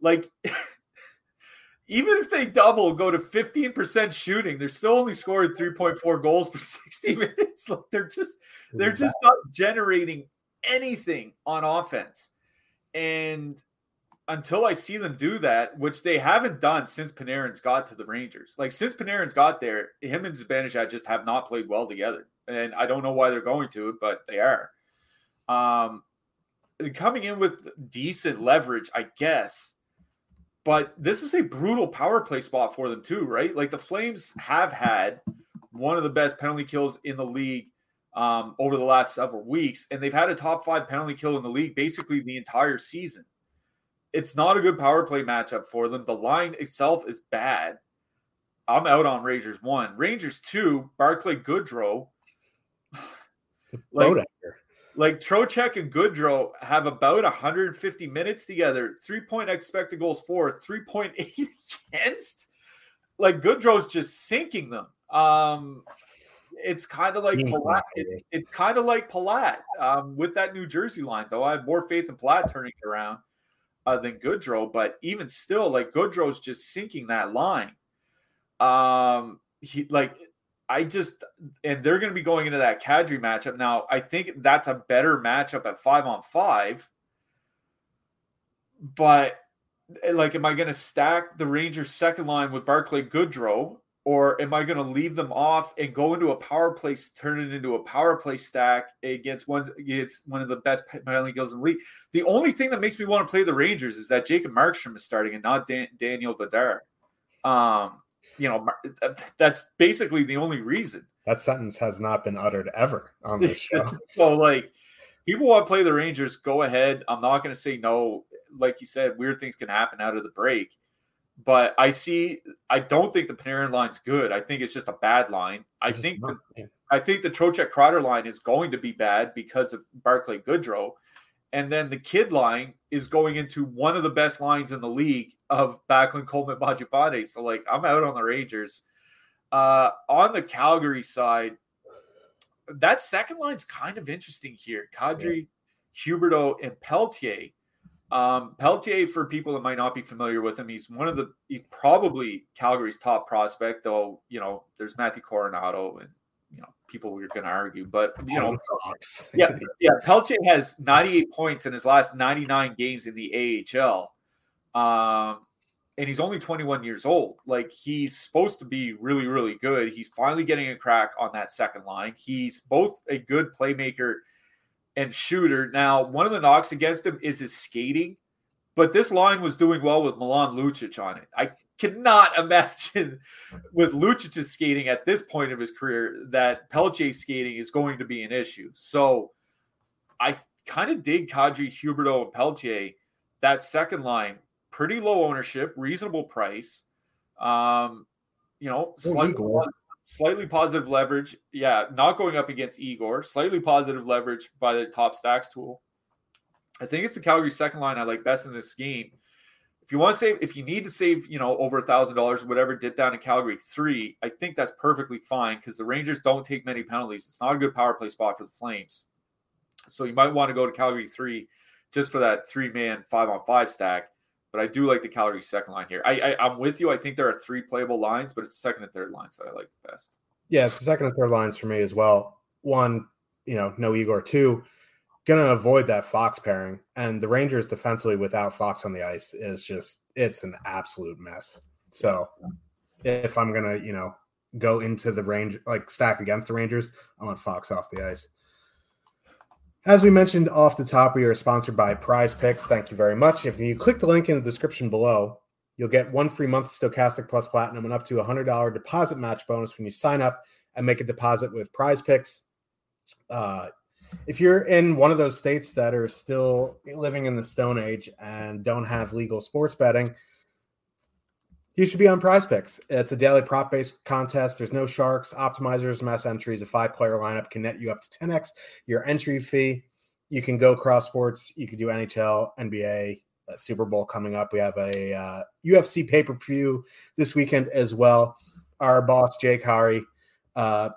Like, [LAUGHS] even if they double, go to 15% shooting, they're still only scoring 3.4 goals per [LAUGHS] 60 minutes. Like they're just they're just not generating anything on offense. And until I see them do that, which they haven't done since Panarin's got to the Rangers. Like since Panarin's got there, him and Zibanejad just have not played well together, and I don't know why they're going to, but they are. Um, coming in with decent leverage, I guess, but this is a brutal power play spot for them too, right? Like the Flames have had one of the best penalty kills in the league um, over the last several weeks, and they've had a top five penalty kill in the league basically the entire season it's not a good power play matchup for them. The line itself is bad. I'm out on Rangers one. Rangers two, Barclay Goodrow. Like, like Trocheck and Goodrow have about 150 minutes together. Three point expected goals for, 3.8 [LAUGHS] against. Like Goodrow's just sinking them. Um, it's kind of like Palat. It, it's kind of like Palat um, with that New Jersey line, though. I have more faith in Palat turning it around uh, than Goodrow, but even still, like Goodrow's just sinking that line. Um, he like I just and they're going to be going into that Kadri matchup now. I think that's a better matchup at five on five, but like, am I going to stack the Rangers' second line with Barclay Goodrow or am I going to leave them off and go into a power play, turn it into a power play stack against one against one of the best penalty kills in the league? The only thing that makes me want to play the Rangers is that Jacob Markstrom is starting and not Dan, Daniel Vladar. Um, you know, uh, that's basically the only reason. That sentence has not been uttered ever on this [LAUGHS] show. so, like, people want to play the Rangers, go ahead. I'm not going to say no. Like you said, weird things can happen out of the break. But I see. I don't think the Panarin line's good. I think it's just a bad line. I it's think. Not, the, I think the Trocheck Kreider line is going to be bad because of Barclay Goodrow, and then the kid line is going into one of the best lines in the league of Backlund Coleman Mangiapane. So like, I'm out on the Rangers. Uh, on the Calgary side, that second line's kind of interesting here. Kadri, yeah. Huberdeau, and Pelletier. um, Pelletier, for people that might not be familiar with him, he's one of the he's probably Calgary's top prospect, though you know there's Matthew Coronato and you know people are going to argue, but you know, yeah, yeah, Pelletier has 98 points in his last 99 games in the AHL, um, and he's only 21 years old. Like he's supposed to be really, really good. He's finally getting a crack on that second line. He's both a good playmaker and shooter. Now, one of the knocks against him is his skating, but this line was doing well with Milan Lucic on it. I cannot [LAUGHS] imagine with Lucic's skating at this point of his career that Pelletier's skating is going to be an issue. So I kind of dig Kadri, Huberdeau, and Pelletier. That second line, pretty low ownership, reasonable price. Um, you know, slightly, slightly positive leverage. Yeah, not going up against Igor. Slightly positive leverage by the top stacks tool. I think it's the Calgary second line I like best in this game. If you want to save, if you need to save, you know, over a thousand dollars, whatever, dip down to Calgary three. I think that's perfectly fine because the Rangers don't take many penalties. It's not a good power play spot for the Flames. So you might want to go to Calgary three just for that three man five on five stack. But I do like the Calgary second line here. I, I am with you. I think there are three playable lines, but it's the second and third lines that I like the best. Yeah, it's the second and third lines for me as well. One, you know, no Igor. Two, gonna avoid that Fox pairing. And the Rangers defensively without Fox on the ice is just it's an absolute mess. So if I'm gonna, you know, go into the range like stack against the Rangers, I want Fox off the ice. As we mentioned off the top, we are sponsored by PrizePicks. Thank you very much. If you click the link in the description below, you'll get one free month Stokastic Plus Platinum and up to a $100 deposit match bonus when you sign up and make a deposit with PrizePicks. Uh, if you're in one of those states that are still living in the Stone Age and don't have legal sports betting, you should be on PrizePicks. It's a daily prop based contest. There's no sharks, optimizers, mass entries. A five player lineup can net you up to 10x your entry fee. You can go cross sports. You can do NHL, NBA, Super Bowl coming up. We have a uh, UFC pay per view this weekend as well. Our boss, Jake Hari, uh,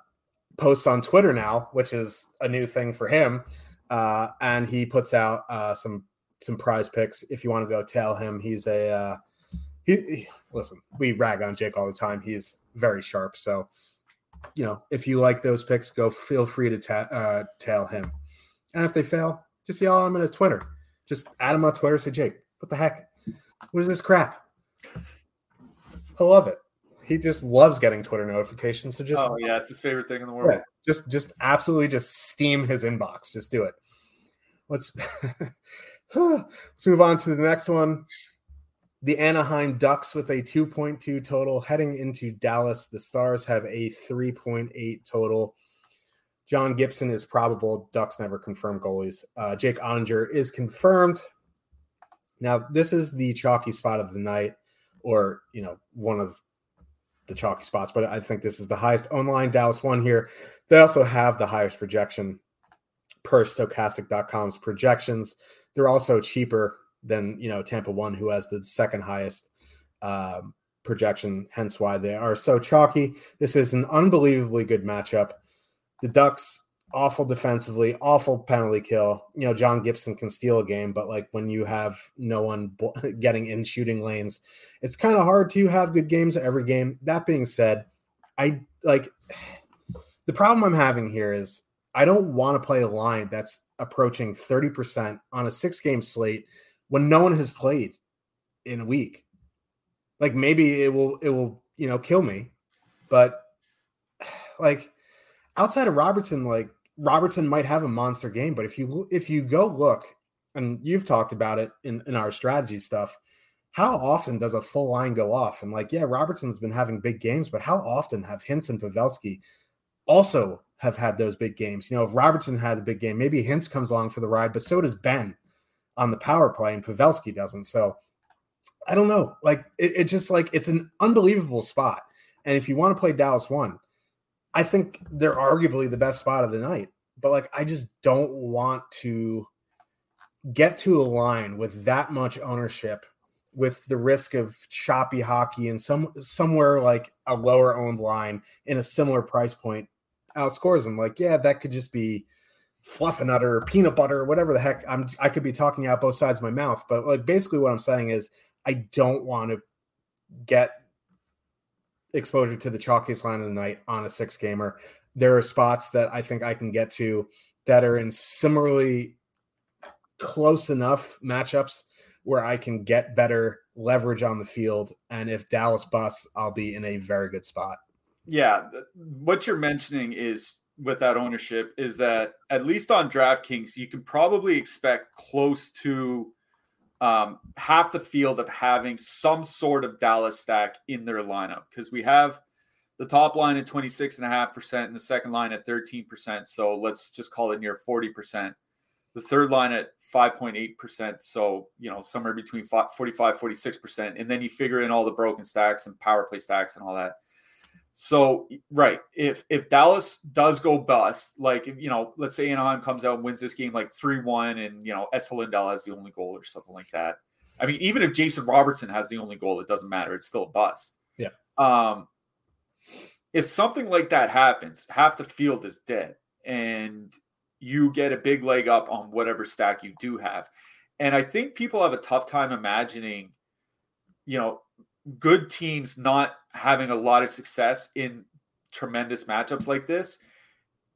posts on Twitter now, which is a new thing for him. Uh, and he puts out uh, some some PrizePicks. If you want to go tell him, he's a uh, he, he, listen, we rag on Jake all the time. He's very sharp. So, you know, if you like those picks, go feel free to ta- uh, tell him. And if they fail, just yell at him in a Twitter. Just add him on Twitter. Say, Jake, what the heck? What is this crap? He'll love it. He just loves getting Twitter notifications. So just oh yeah, it's his favorite thing in the world. Yeah, just just absolutely just steam his inbox. Just do it. Let's [LAUGHS] let's move on to the next one the Anaheim Ducks with a 2.2 total heading into Dallas. The Stars have a 3.8 total. John Gibson is probable. Ducks never confirmed goalies. Uh, Jake Oettinger is confirmed. Now, this is the chalky spot of the night, or, you know, one of the chalky spots, but I think this is the highest online. Dallas one here. They also have the highest projection per stokastic.com's projections. They're also cheaper than you know Tampa one, who has the second highest um, projection. Hence why they are so chalky. This is an unbelievably good matchup. The Ducks awful defensively, awful penalty kill. You know, John Gibson can steal a game, but like when you have no one [LAUGHS] getting in shooting lanes, it's kind of hard to have good games every game. That being said, I like [SIGHS] the problem I'm having here is I don't want to play a line that's approaching 30% on a six game slate when no one has played in a week. Like maybe it will it will, you know, kill me. But [SIGHS] like outside of Robertson, like Robertson might have a monster game, but if you if you go look, and you've talked about it in, in our strategy stuff, how often does a full line go off? And like, yeah, Robertson's been having big games, but how often have Hintz and Pavelski also have had those big games? You know, if Robertson had a big game, maybe Hintz comes along for the ride, but so does Benn on the power play, and Pavelski doesn't. So I don't know. Like it just like it's an unbelievable spot. And if you want to play Dallas one, I think they're arguably the best spot of the night. But like I just don't want to get to a line with that much ownership with the risk of choppy hockey and some somewhere like a lower owned line in a similar price point outscores them. Like, yeah, that could just be fluffernutter, peanut butter, whatever the heck. I'm I could be talking out both sides of my mouth, but like basically what I'm saying is I don't want to get exposure to the chalkiest line of the night on a six gamer. There are spots that I think I can get to that are in similarly close enough matchups where I can get better leverage on the field. And if Dallas busts, I'll be in a very good spot. Yeah. What you're mentioning is with that ownership is that at least on DraftKings, you can probably expect close to um, half the field of having some sort of Dallas stack in their lineup because we have the top line at 26.5% and the second line at 13%. So let's just call it near 40%. The third line at 5.8%. So, you know, somewhere between 45, 46%. And then you figure in all the broken stacks and power play stacks and all that. So, right, if if Dallas does go bust, like you know, let's say Anaheim comes out and wins this game like three one, and you know, Esa has the only goal or something like that. I mean, even if Jason Robertson has the only goal, it doesn't matter; it's still a bust. Yeah. Um, if something like that happens, half the field is dead, and you get a big leg up on whatever stack you do have. And I think people have a tough time imagining, you know, good teams not having a lot of success in tremendous matchups like this.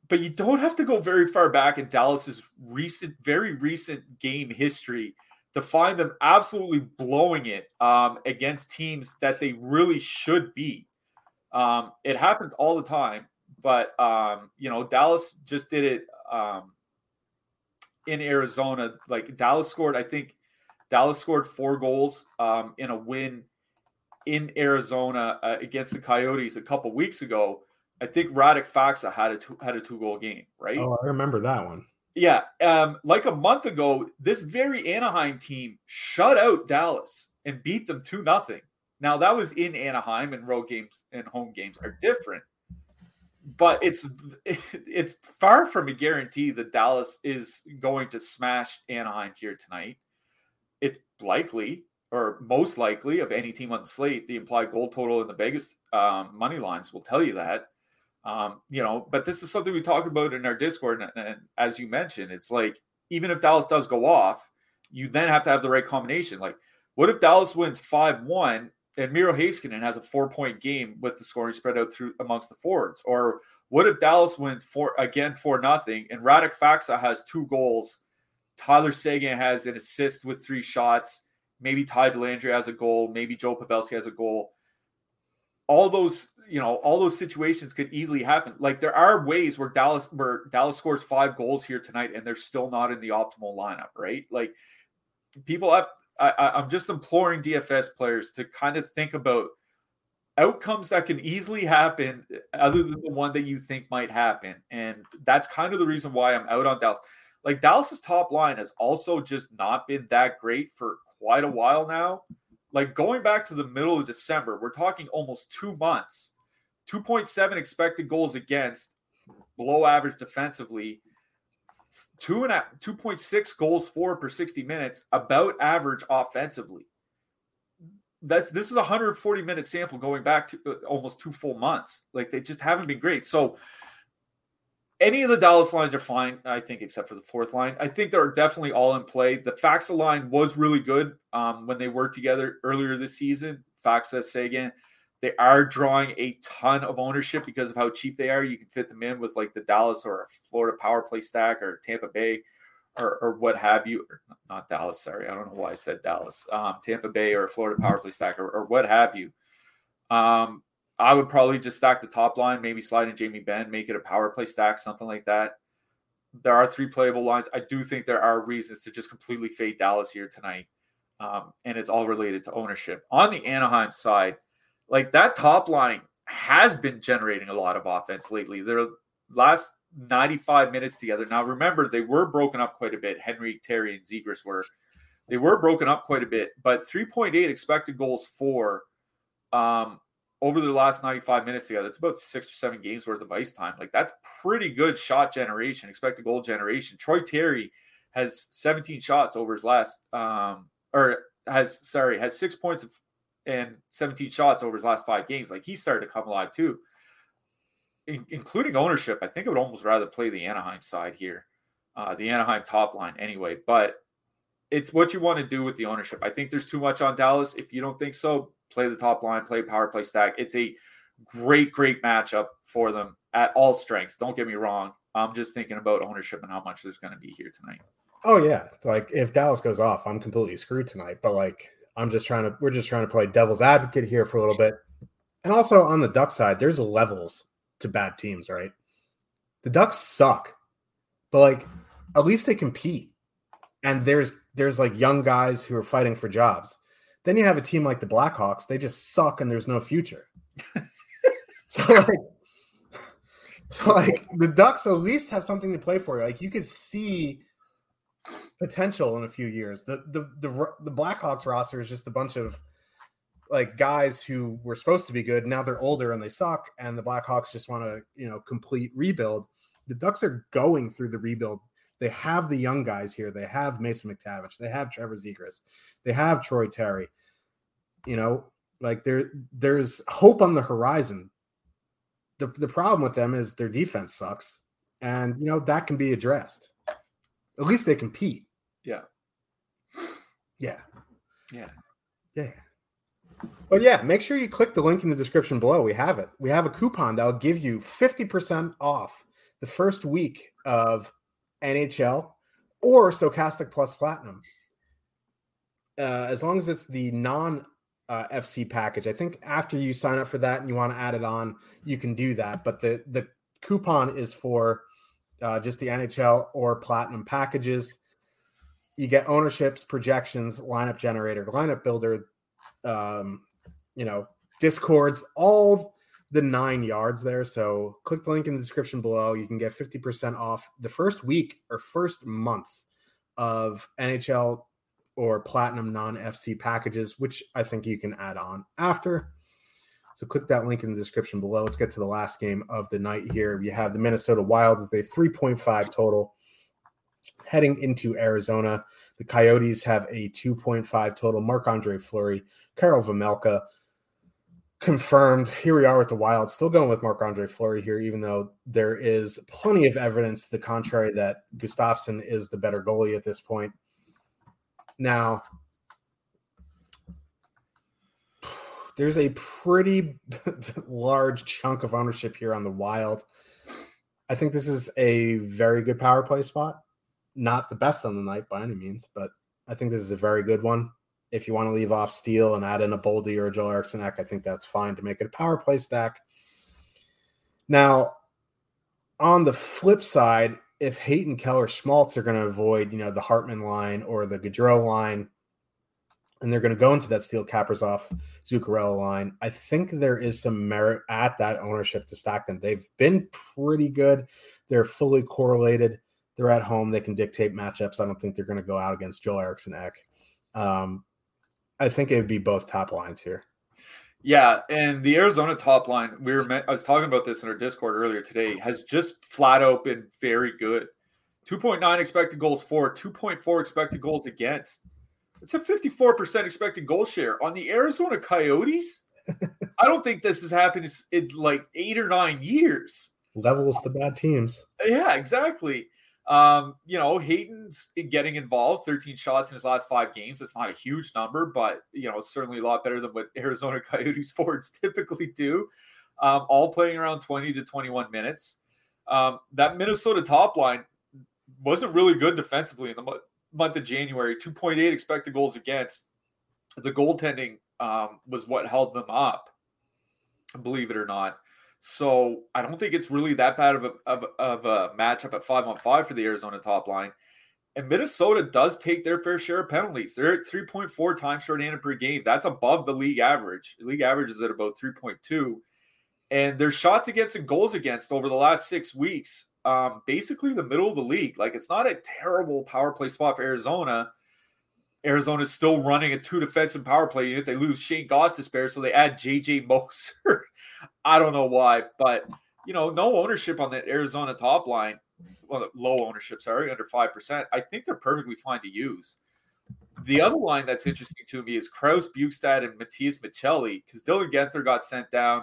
But you don't have to go very far back in Dallas's recent, very recent game history to find them absolutely blowing it um, against teams that they really should be. Um, it happens all the time, but um, you know Dallas just did it um, in Arizona. Like Dallas scored, I think Dallas scored four goals um, in a win in Arizona uh, against the Coyotes a couple weeks ago. I think Radek Faksa had a two, had a two goal game, right? Oh, I remember that one. Yeah, um, like a month ago, this very Anaheim team shut out Dallas and beat them two nothing. Now that was in Anaheim, and road games and home games are different but it's [LAUGHS] it's far from a guarantee that Dallas is going to smash Anaheim here tonight. It's likely, or most likely, of any team on the slate, the implied goal total in the Vegas um, money lines will tell you that. Um, you know, but this is something we talk about in our Discord, and, and as you mentioned, it's like even if Dallas does go off, you then have to have the right combination. Like, what if Dallas wins five one and Miro Heiskanen has a four point game with the scoring spread out through amongst the forwards? Or what if Dallas wins four again four nothing and Radek Faksa has two goals? Tyler Seguin has an assist with three shots. Maybe Ty Dellandrea has a goal. Maybe Joe Pavelski has a goal. All those, you know, all those situations could easily happen. Like there are ways where Dallas where Dallas scores five goals here tonight and they're still not in the optimal lineup, right? Like people have I, I'm just imploring DFS players to kind of think about outcomes that can easily happen other than the one that you think might happen. And that's kind of the reason why I'm out on Dallas. Like Dallas's top line has also just not been that great for quite a while now. Like going back to the middle of December, we're talking almost two months. 2.7 expected goals against, below average defensively two and a, 2.6 goals for per 60 minutes, about average offensively. That's this is a 140 minute sample going back to uh, almost two full months. Like they just haven't been great. So any of the Dallas lines are fine, I think, except for the fourth line. I think they're definitely all in play. The Faksa line was really good um, when they worked together earlier this season. Faksa, Seguin. They are drawing a ton of ownership because of how cheap they are. You can fit them in with like the Dallas or Florida power play stack or Tampa Bay or, or what have you. Or not Dallas, sorry. I don't know why I said Dallas. Um, Tampa Bay or Florida power play stack or, or what have you. Um, I would probably just stack the top line, maybe slide in Jamie Benn, make it a power play stack, something like that. There are three playable lines. I do think there are reasons to just completely fade Dallas here tonight. Um, and it's all related to ownership. On the Anaheim side, like that top line has been generating a lot of offense lately. Their last 95 minutes together. Now, remember, they were broken up quite a bit. Henry, Terry, and Zegras were. They were broken up quite a bit, but 3.8 expected goals for um, over the last 95 minutes together. It's about six or seven games worth of ice time. Like that's pretty good shot generation, expected goal generation. Troy Terry has 17 shots over his last, um, or has sorry, has six points of and 17 shots over his last five games. Like he started to come alive too, In, including ownership. I think I would almost rather play the Anaheim side here, uh, the Anaheim top line anyway. But it's what you want to do with the ownership. I think there's too much on Dallas. If you don't think so, play the top line, play power play stack. It's a great, great matchup for them at all strengths. Don't get me wrong. I'm just thinking about ownership and how much there's going to be here tonight. Oh yeah, like if Dallas goes off, I'm completely screwed tonight. But like I'm just trying to we're just trying to play devil's advocate here for a little bit. And also on the Duck side, there's levels to bad teams, right? The Ducks suck. But like at least they compete. And there's there's like young guys who are fighting for jobs. Then you have a team like the Blackhawks, they just suck and there's no future. [LAUGHS] so like so like the Ducks at least have something to play for. Like you could see potential in a few years. The the the the Blackhawks roster is just a bunch of like guys who were supposed to be good. Now they're older and they suck, and the Blackhawks just want to you know complete rebuild. The Ducks are going through the rebuild. They have the young guys here. They have Mason McTavish. They have Trevor Zegras. They have Troy Terry. You know, like there there's hope on the horizon. The the problem with them is their defense sucks, and you know that can be addressed. At least they compete. Yeah. Yeah. Yeah. Yeah. But yeah, make sure you click the link in the description below. We have it. We have a coupon that'll give you 50% off the first week of NHL or Stokastic Plus Platinum. Uh, as long as it's the non uh, FC package. I think after you sign up for that and you want to add it on, you can do that. But the the coupon is for uh, just the NHL or platinum packages. You get ownerships, projections, lineup generator, lineup builder, um, you know, discords, all the nine yards there. So click the link in the description below. You can get 50% off the first week or first month of NHL or platinum non FC packages, which I think you can add on after. So click that link in the description below. Let's get to the last game of the night here. You have the Minnesota Wild with a 3.5 total heading into Arizona. The Coyotes have a 2.5 total. Marc Andre Fleury, Karel Vejmelka confirmed. Here we are with the Wild, still going with Marc Andre Fleury here, even though there is plenty of evidence to the contrary that Gustafsson is the better goalie at this point. Now, there's a pretty [LAUGHS] large chunk of ownership here on the Wild. I think this is a very good power play spot. Not the best on the night by any means, but I think this is a very good one. If you want to leave off Steel and add in a Boldy or a Joel Eriksson Ek I think that's fine to make it a power play stack. Now, on the flip side, if Hayton Keller Schmaltz are going to avoid, you know, the Hartman line or the Gaudreau line, and they're going to go into that Steel Kaprizov Zuccarello line. I think there is some merit at that ownership to stack them. They've been pretty good. They're fully correlated. They're at home. They can dictate matchups. I don't think they're going to go out against Joel Eriksson Ek. Um, I think it would be both top lines here. Yeah, and the Arizona top line, we were I was talking about this in our Discord earlier today, has just flat out been very good. 2.9 expected goals for, 2.4 expected goals against. It's a 54% expected goal share on the Arizona Coyotes. [LAUGHS] I don't think this has happened in like eight or nine years. Levels the bad teams. Yeah, exactly. Um, you know, Hayton's getting involved, 13 shots in his last five games. That's not a huge number, but you know, certainly a lot better than what Arizona [LAUGHS] Coyotes forwards typically do. Um, all playing around 20 to 21 minutes. Um, that Minnesota top line wasn't really good defensively in the month of January, 2.8 expected goals against. The goaltending um, was what held them up, believe it or not. So I don't think it's really that bad of a, of, of a matchup at five on five for the Arizona top line. And Minnesota does take their fair share of penalties. They're at 3.4 times shorthanded per game. That's above the league average. The league average is at about 3.2. And their shots against and goals against over the last six weeks um, basically the middle of the league. Like it's not a terrible power play spot for Arizona. Arizona's still running a two defensive power play unit. They lose Shayne Gostisbehere, so they add JJ Moser. [LAUGHS] I don't know why, but you know, no ownership on that Arizona top line. Well, low ownership, sorry, under five percent. I think they're perfectly fine to use. The other line that's interesting to me is Crouse, Bjugstad, and Matias Maccelli because Dylan Guenther got sent down.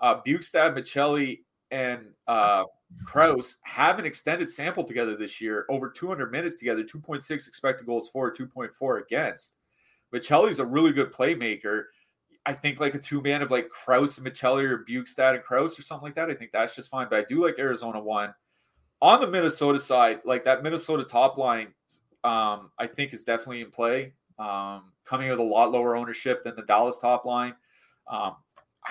Uh, Bjugstad, Maccelli, and uh, Crouse have an extended sample together this year, over 200 minutes together, 2.6 expected goals for, 2.4 against. Maccelli's a really good playmaker. I think like a two man of like Crouse and Maccelli or Bjugstad and Crouse or something like that. I think that's just fine. But I do like Arizona one. On the Minnesota side, like that Minnesota top line, um, I think is definitely in play. Um, coming with a lot lower ownership than the Dallas top line. Um,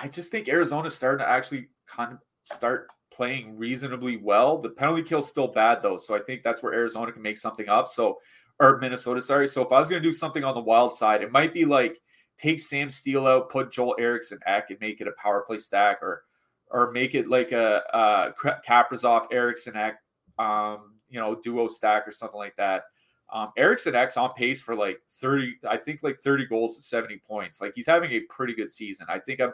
I just think Arizona's starting to actually kind of start playing reasonably well. The penalty kill's still bad though, so I think that's where Arizona can make something up. So, or Minnesota, sorry. So if I was going to do something on the wild side, it might be like take Sam Steel out, put Joel Eriksson Ek, and make it a power play stack, or or make it like a, a Kaprizov Eriksson Ek, um, you know, duo stack or something like that. Um, Eriksson Ek's on pace for like 30, I think like 30 goals and 70 points. Like he's having a pretty good season. I think I'm,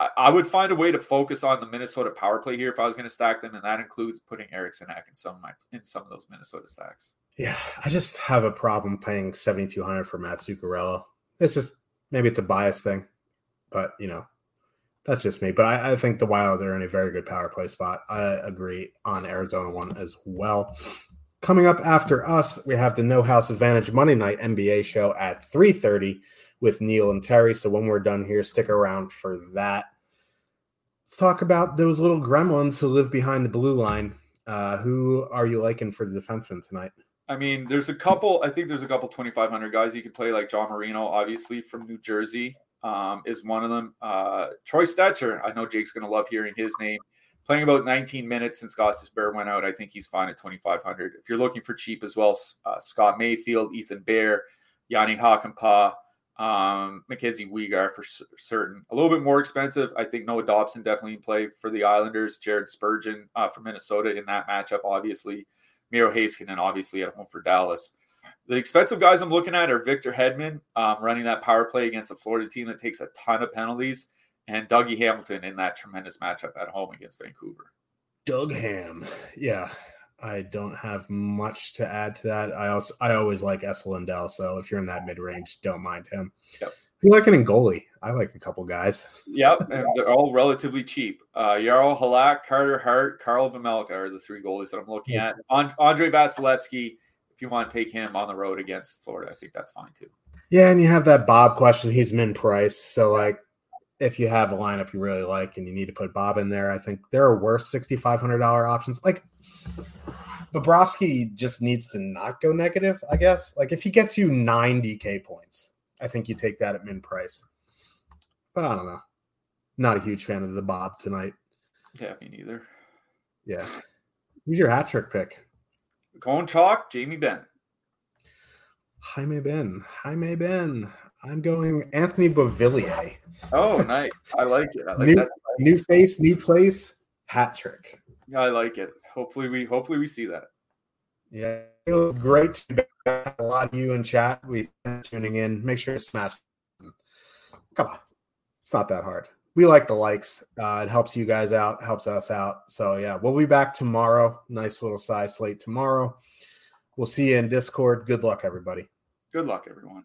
I, would find a way to focus on the Minnesota power play here if I was going to stack them, and that includes putting Eriksson Ek in some of my in some of those Minnesota stacks. Yeah, I just have a problem paying seventy two hundred for Matt Zuccarello. It's just maybe it's a bias thing, but you know, that's just me. But I, I think the Wild are in a very good power play spot. I agree on Arizona one as well. Coming up after us, we have the No House Advantage Monday Night NBA show at three thirty with Neil and Terry. So when we're done here, stick around for that. Let's talk about those little gremlins who live behind the blue line. Uh, who are you liking for the defenseman tonight? I mean, there's a couple. I think there's a couple 2,500 guys you could play, like John Marino, obviously from New Jersey, um, is one of them. Uh, Troy Stecher, I know Jake's going to love hearing his name. Playing about 19 minutes since Gostisbehere went out. I think he's fine at 2,500. If you're looking for cheap as well, uh, Scott Mayfield, Ethan Bear, Jani Hakanpää, um, Mackenzie Weegar for certain. A little bit more expensive. I think Noah Dobson definitely in play for the Islanders. Jared Spurgeon uh, for Minnesota in that matchup, obviously. Miro Heiskanen, obviously at home for Dallas. The expensive guys I'm looking at are Victor Hedman um, running that power play against the Florida team that takes a ton of penalties, and Dougie Hamilton in that tremendous matchup at home against Vancouver. Doug Ham, yeah, I don't have much to add to that. I also I always like Esa Lindell, so if you're in that mid range, don't mind him. Yep. You like an goalie, I like a couple guys. Yep, and they're all relatively cheap. Uh, Halak, Carter Hart, Karel Vejmelka are the three goalies that I'm looking at. Andrei Vasilevskiy, if you want to take him on the road against Florida, I think that's fine too. Yeah, and you have that Bob question. He's min price, so like if you have a lineup you really like and you need to put Bob in there, I think there are worse sixty five hundred dollar options. Like Bobrovsky just needs to not go negative, I guess. Like if he gets you 90k points, I think you take that at min price. But I don't know. Not a huge fan of the Bob tonight. Yeah, me neither. Yeah. Who's your hat trick pick? Going chalk, Jamie Benn. Jaime Benn. Jaime Benn. I'm going Anthony Beauvillier. Oh, nice. I like it. I like new, that. New face, new place, hat trick. I like it. Hopefully we hopefully we see that. Yeah, it was great to be back. A lot of you in chat. We tuning in. Make sure to smash. Come on, it's not that hard. We like the likes. Uh, it helps you guys out, helps us out. So yeah, we'll be back tomorrow. Nice little size slate tomorrow. We'll see you in Discord. Good luck, everybody. Good luck, everyone.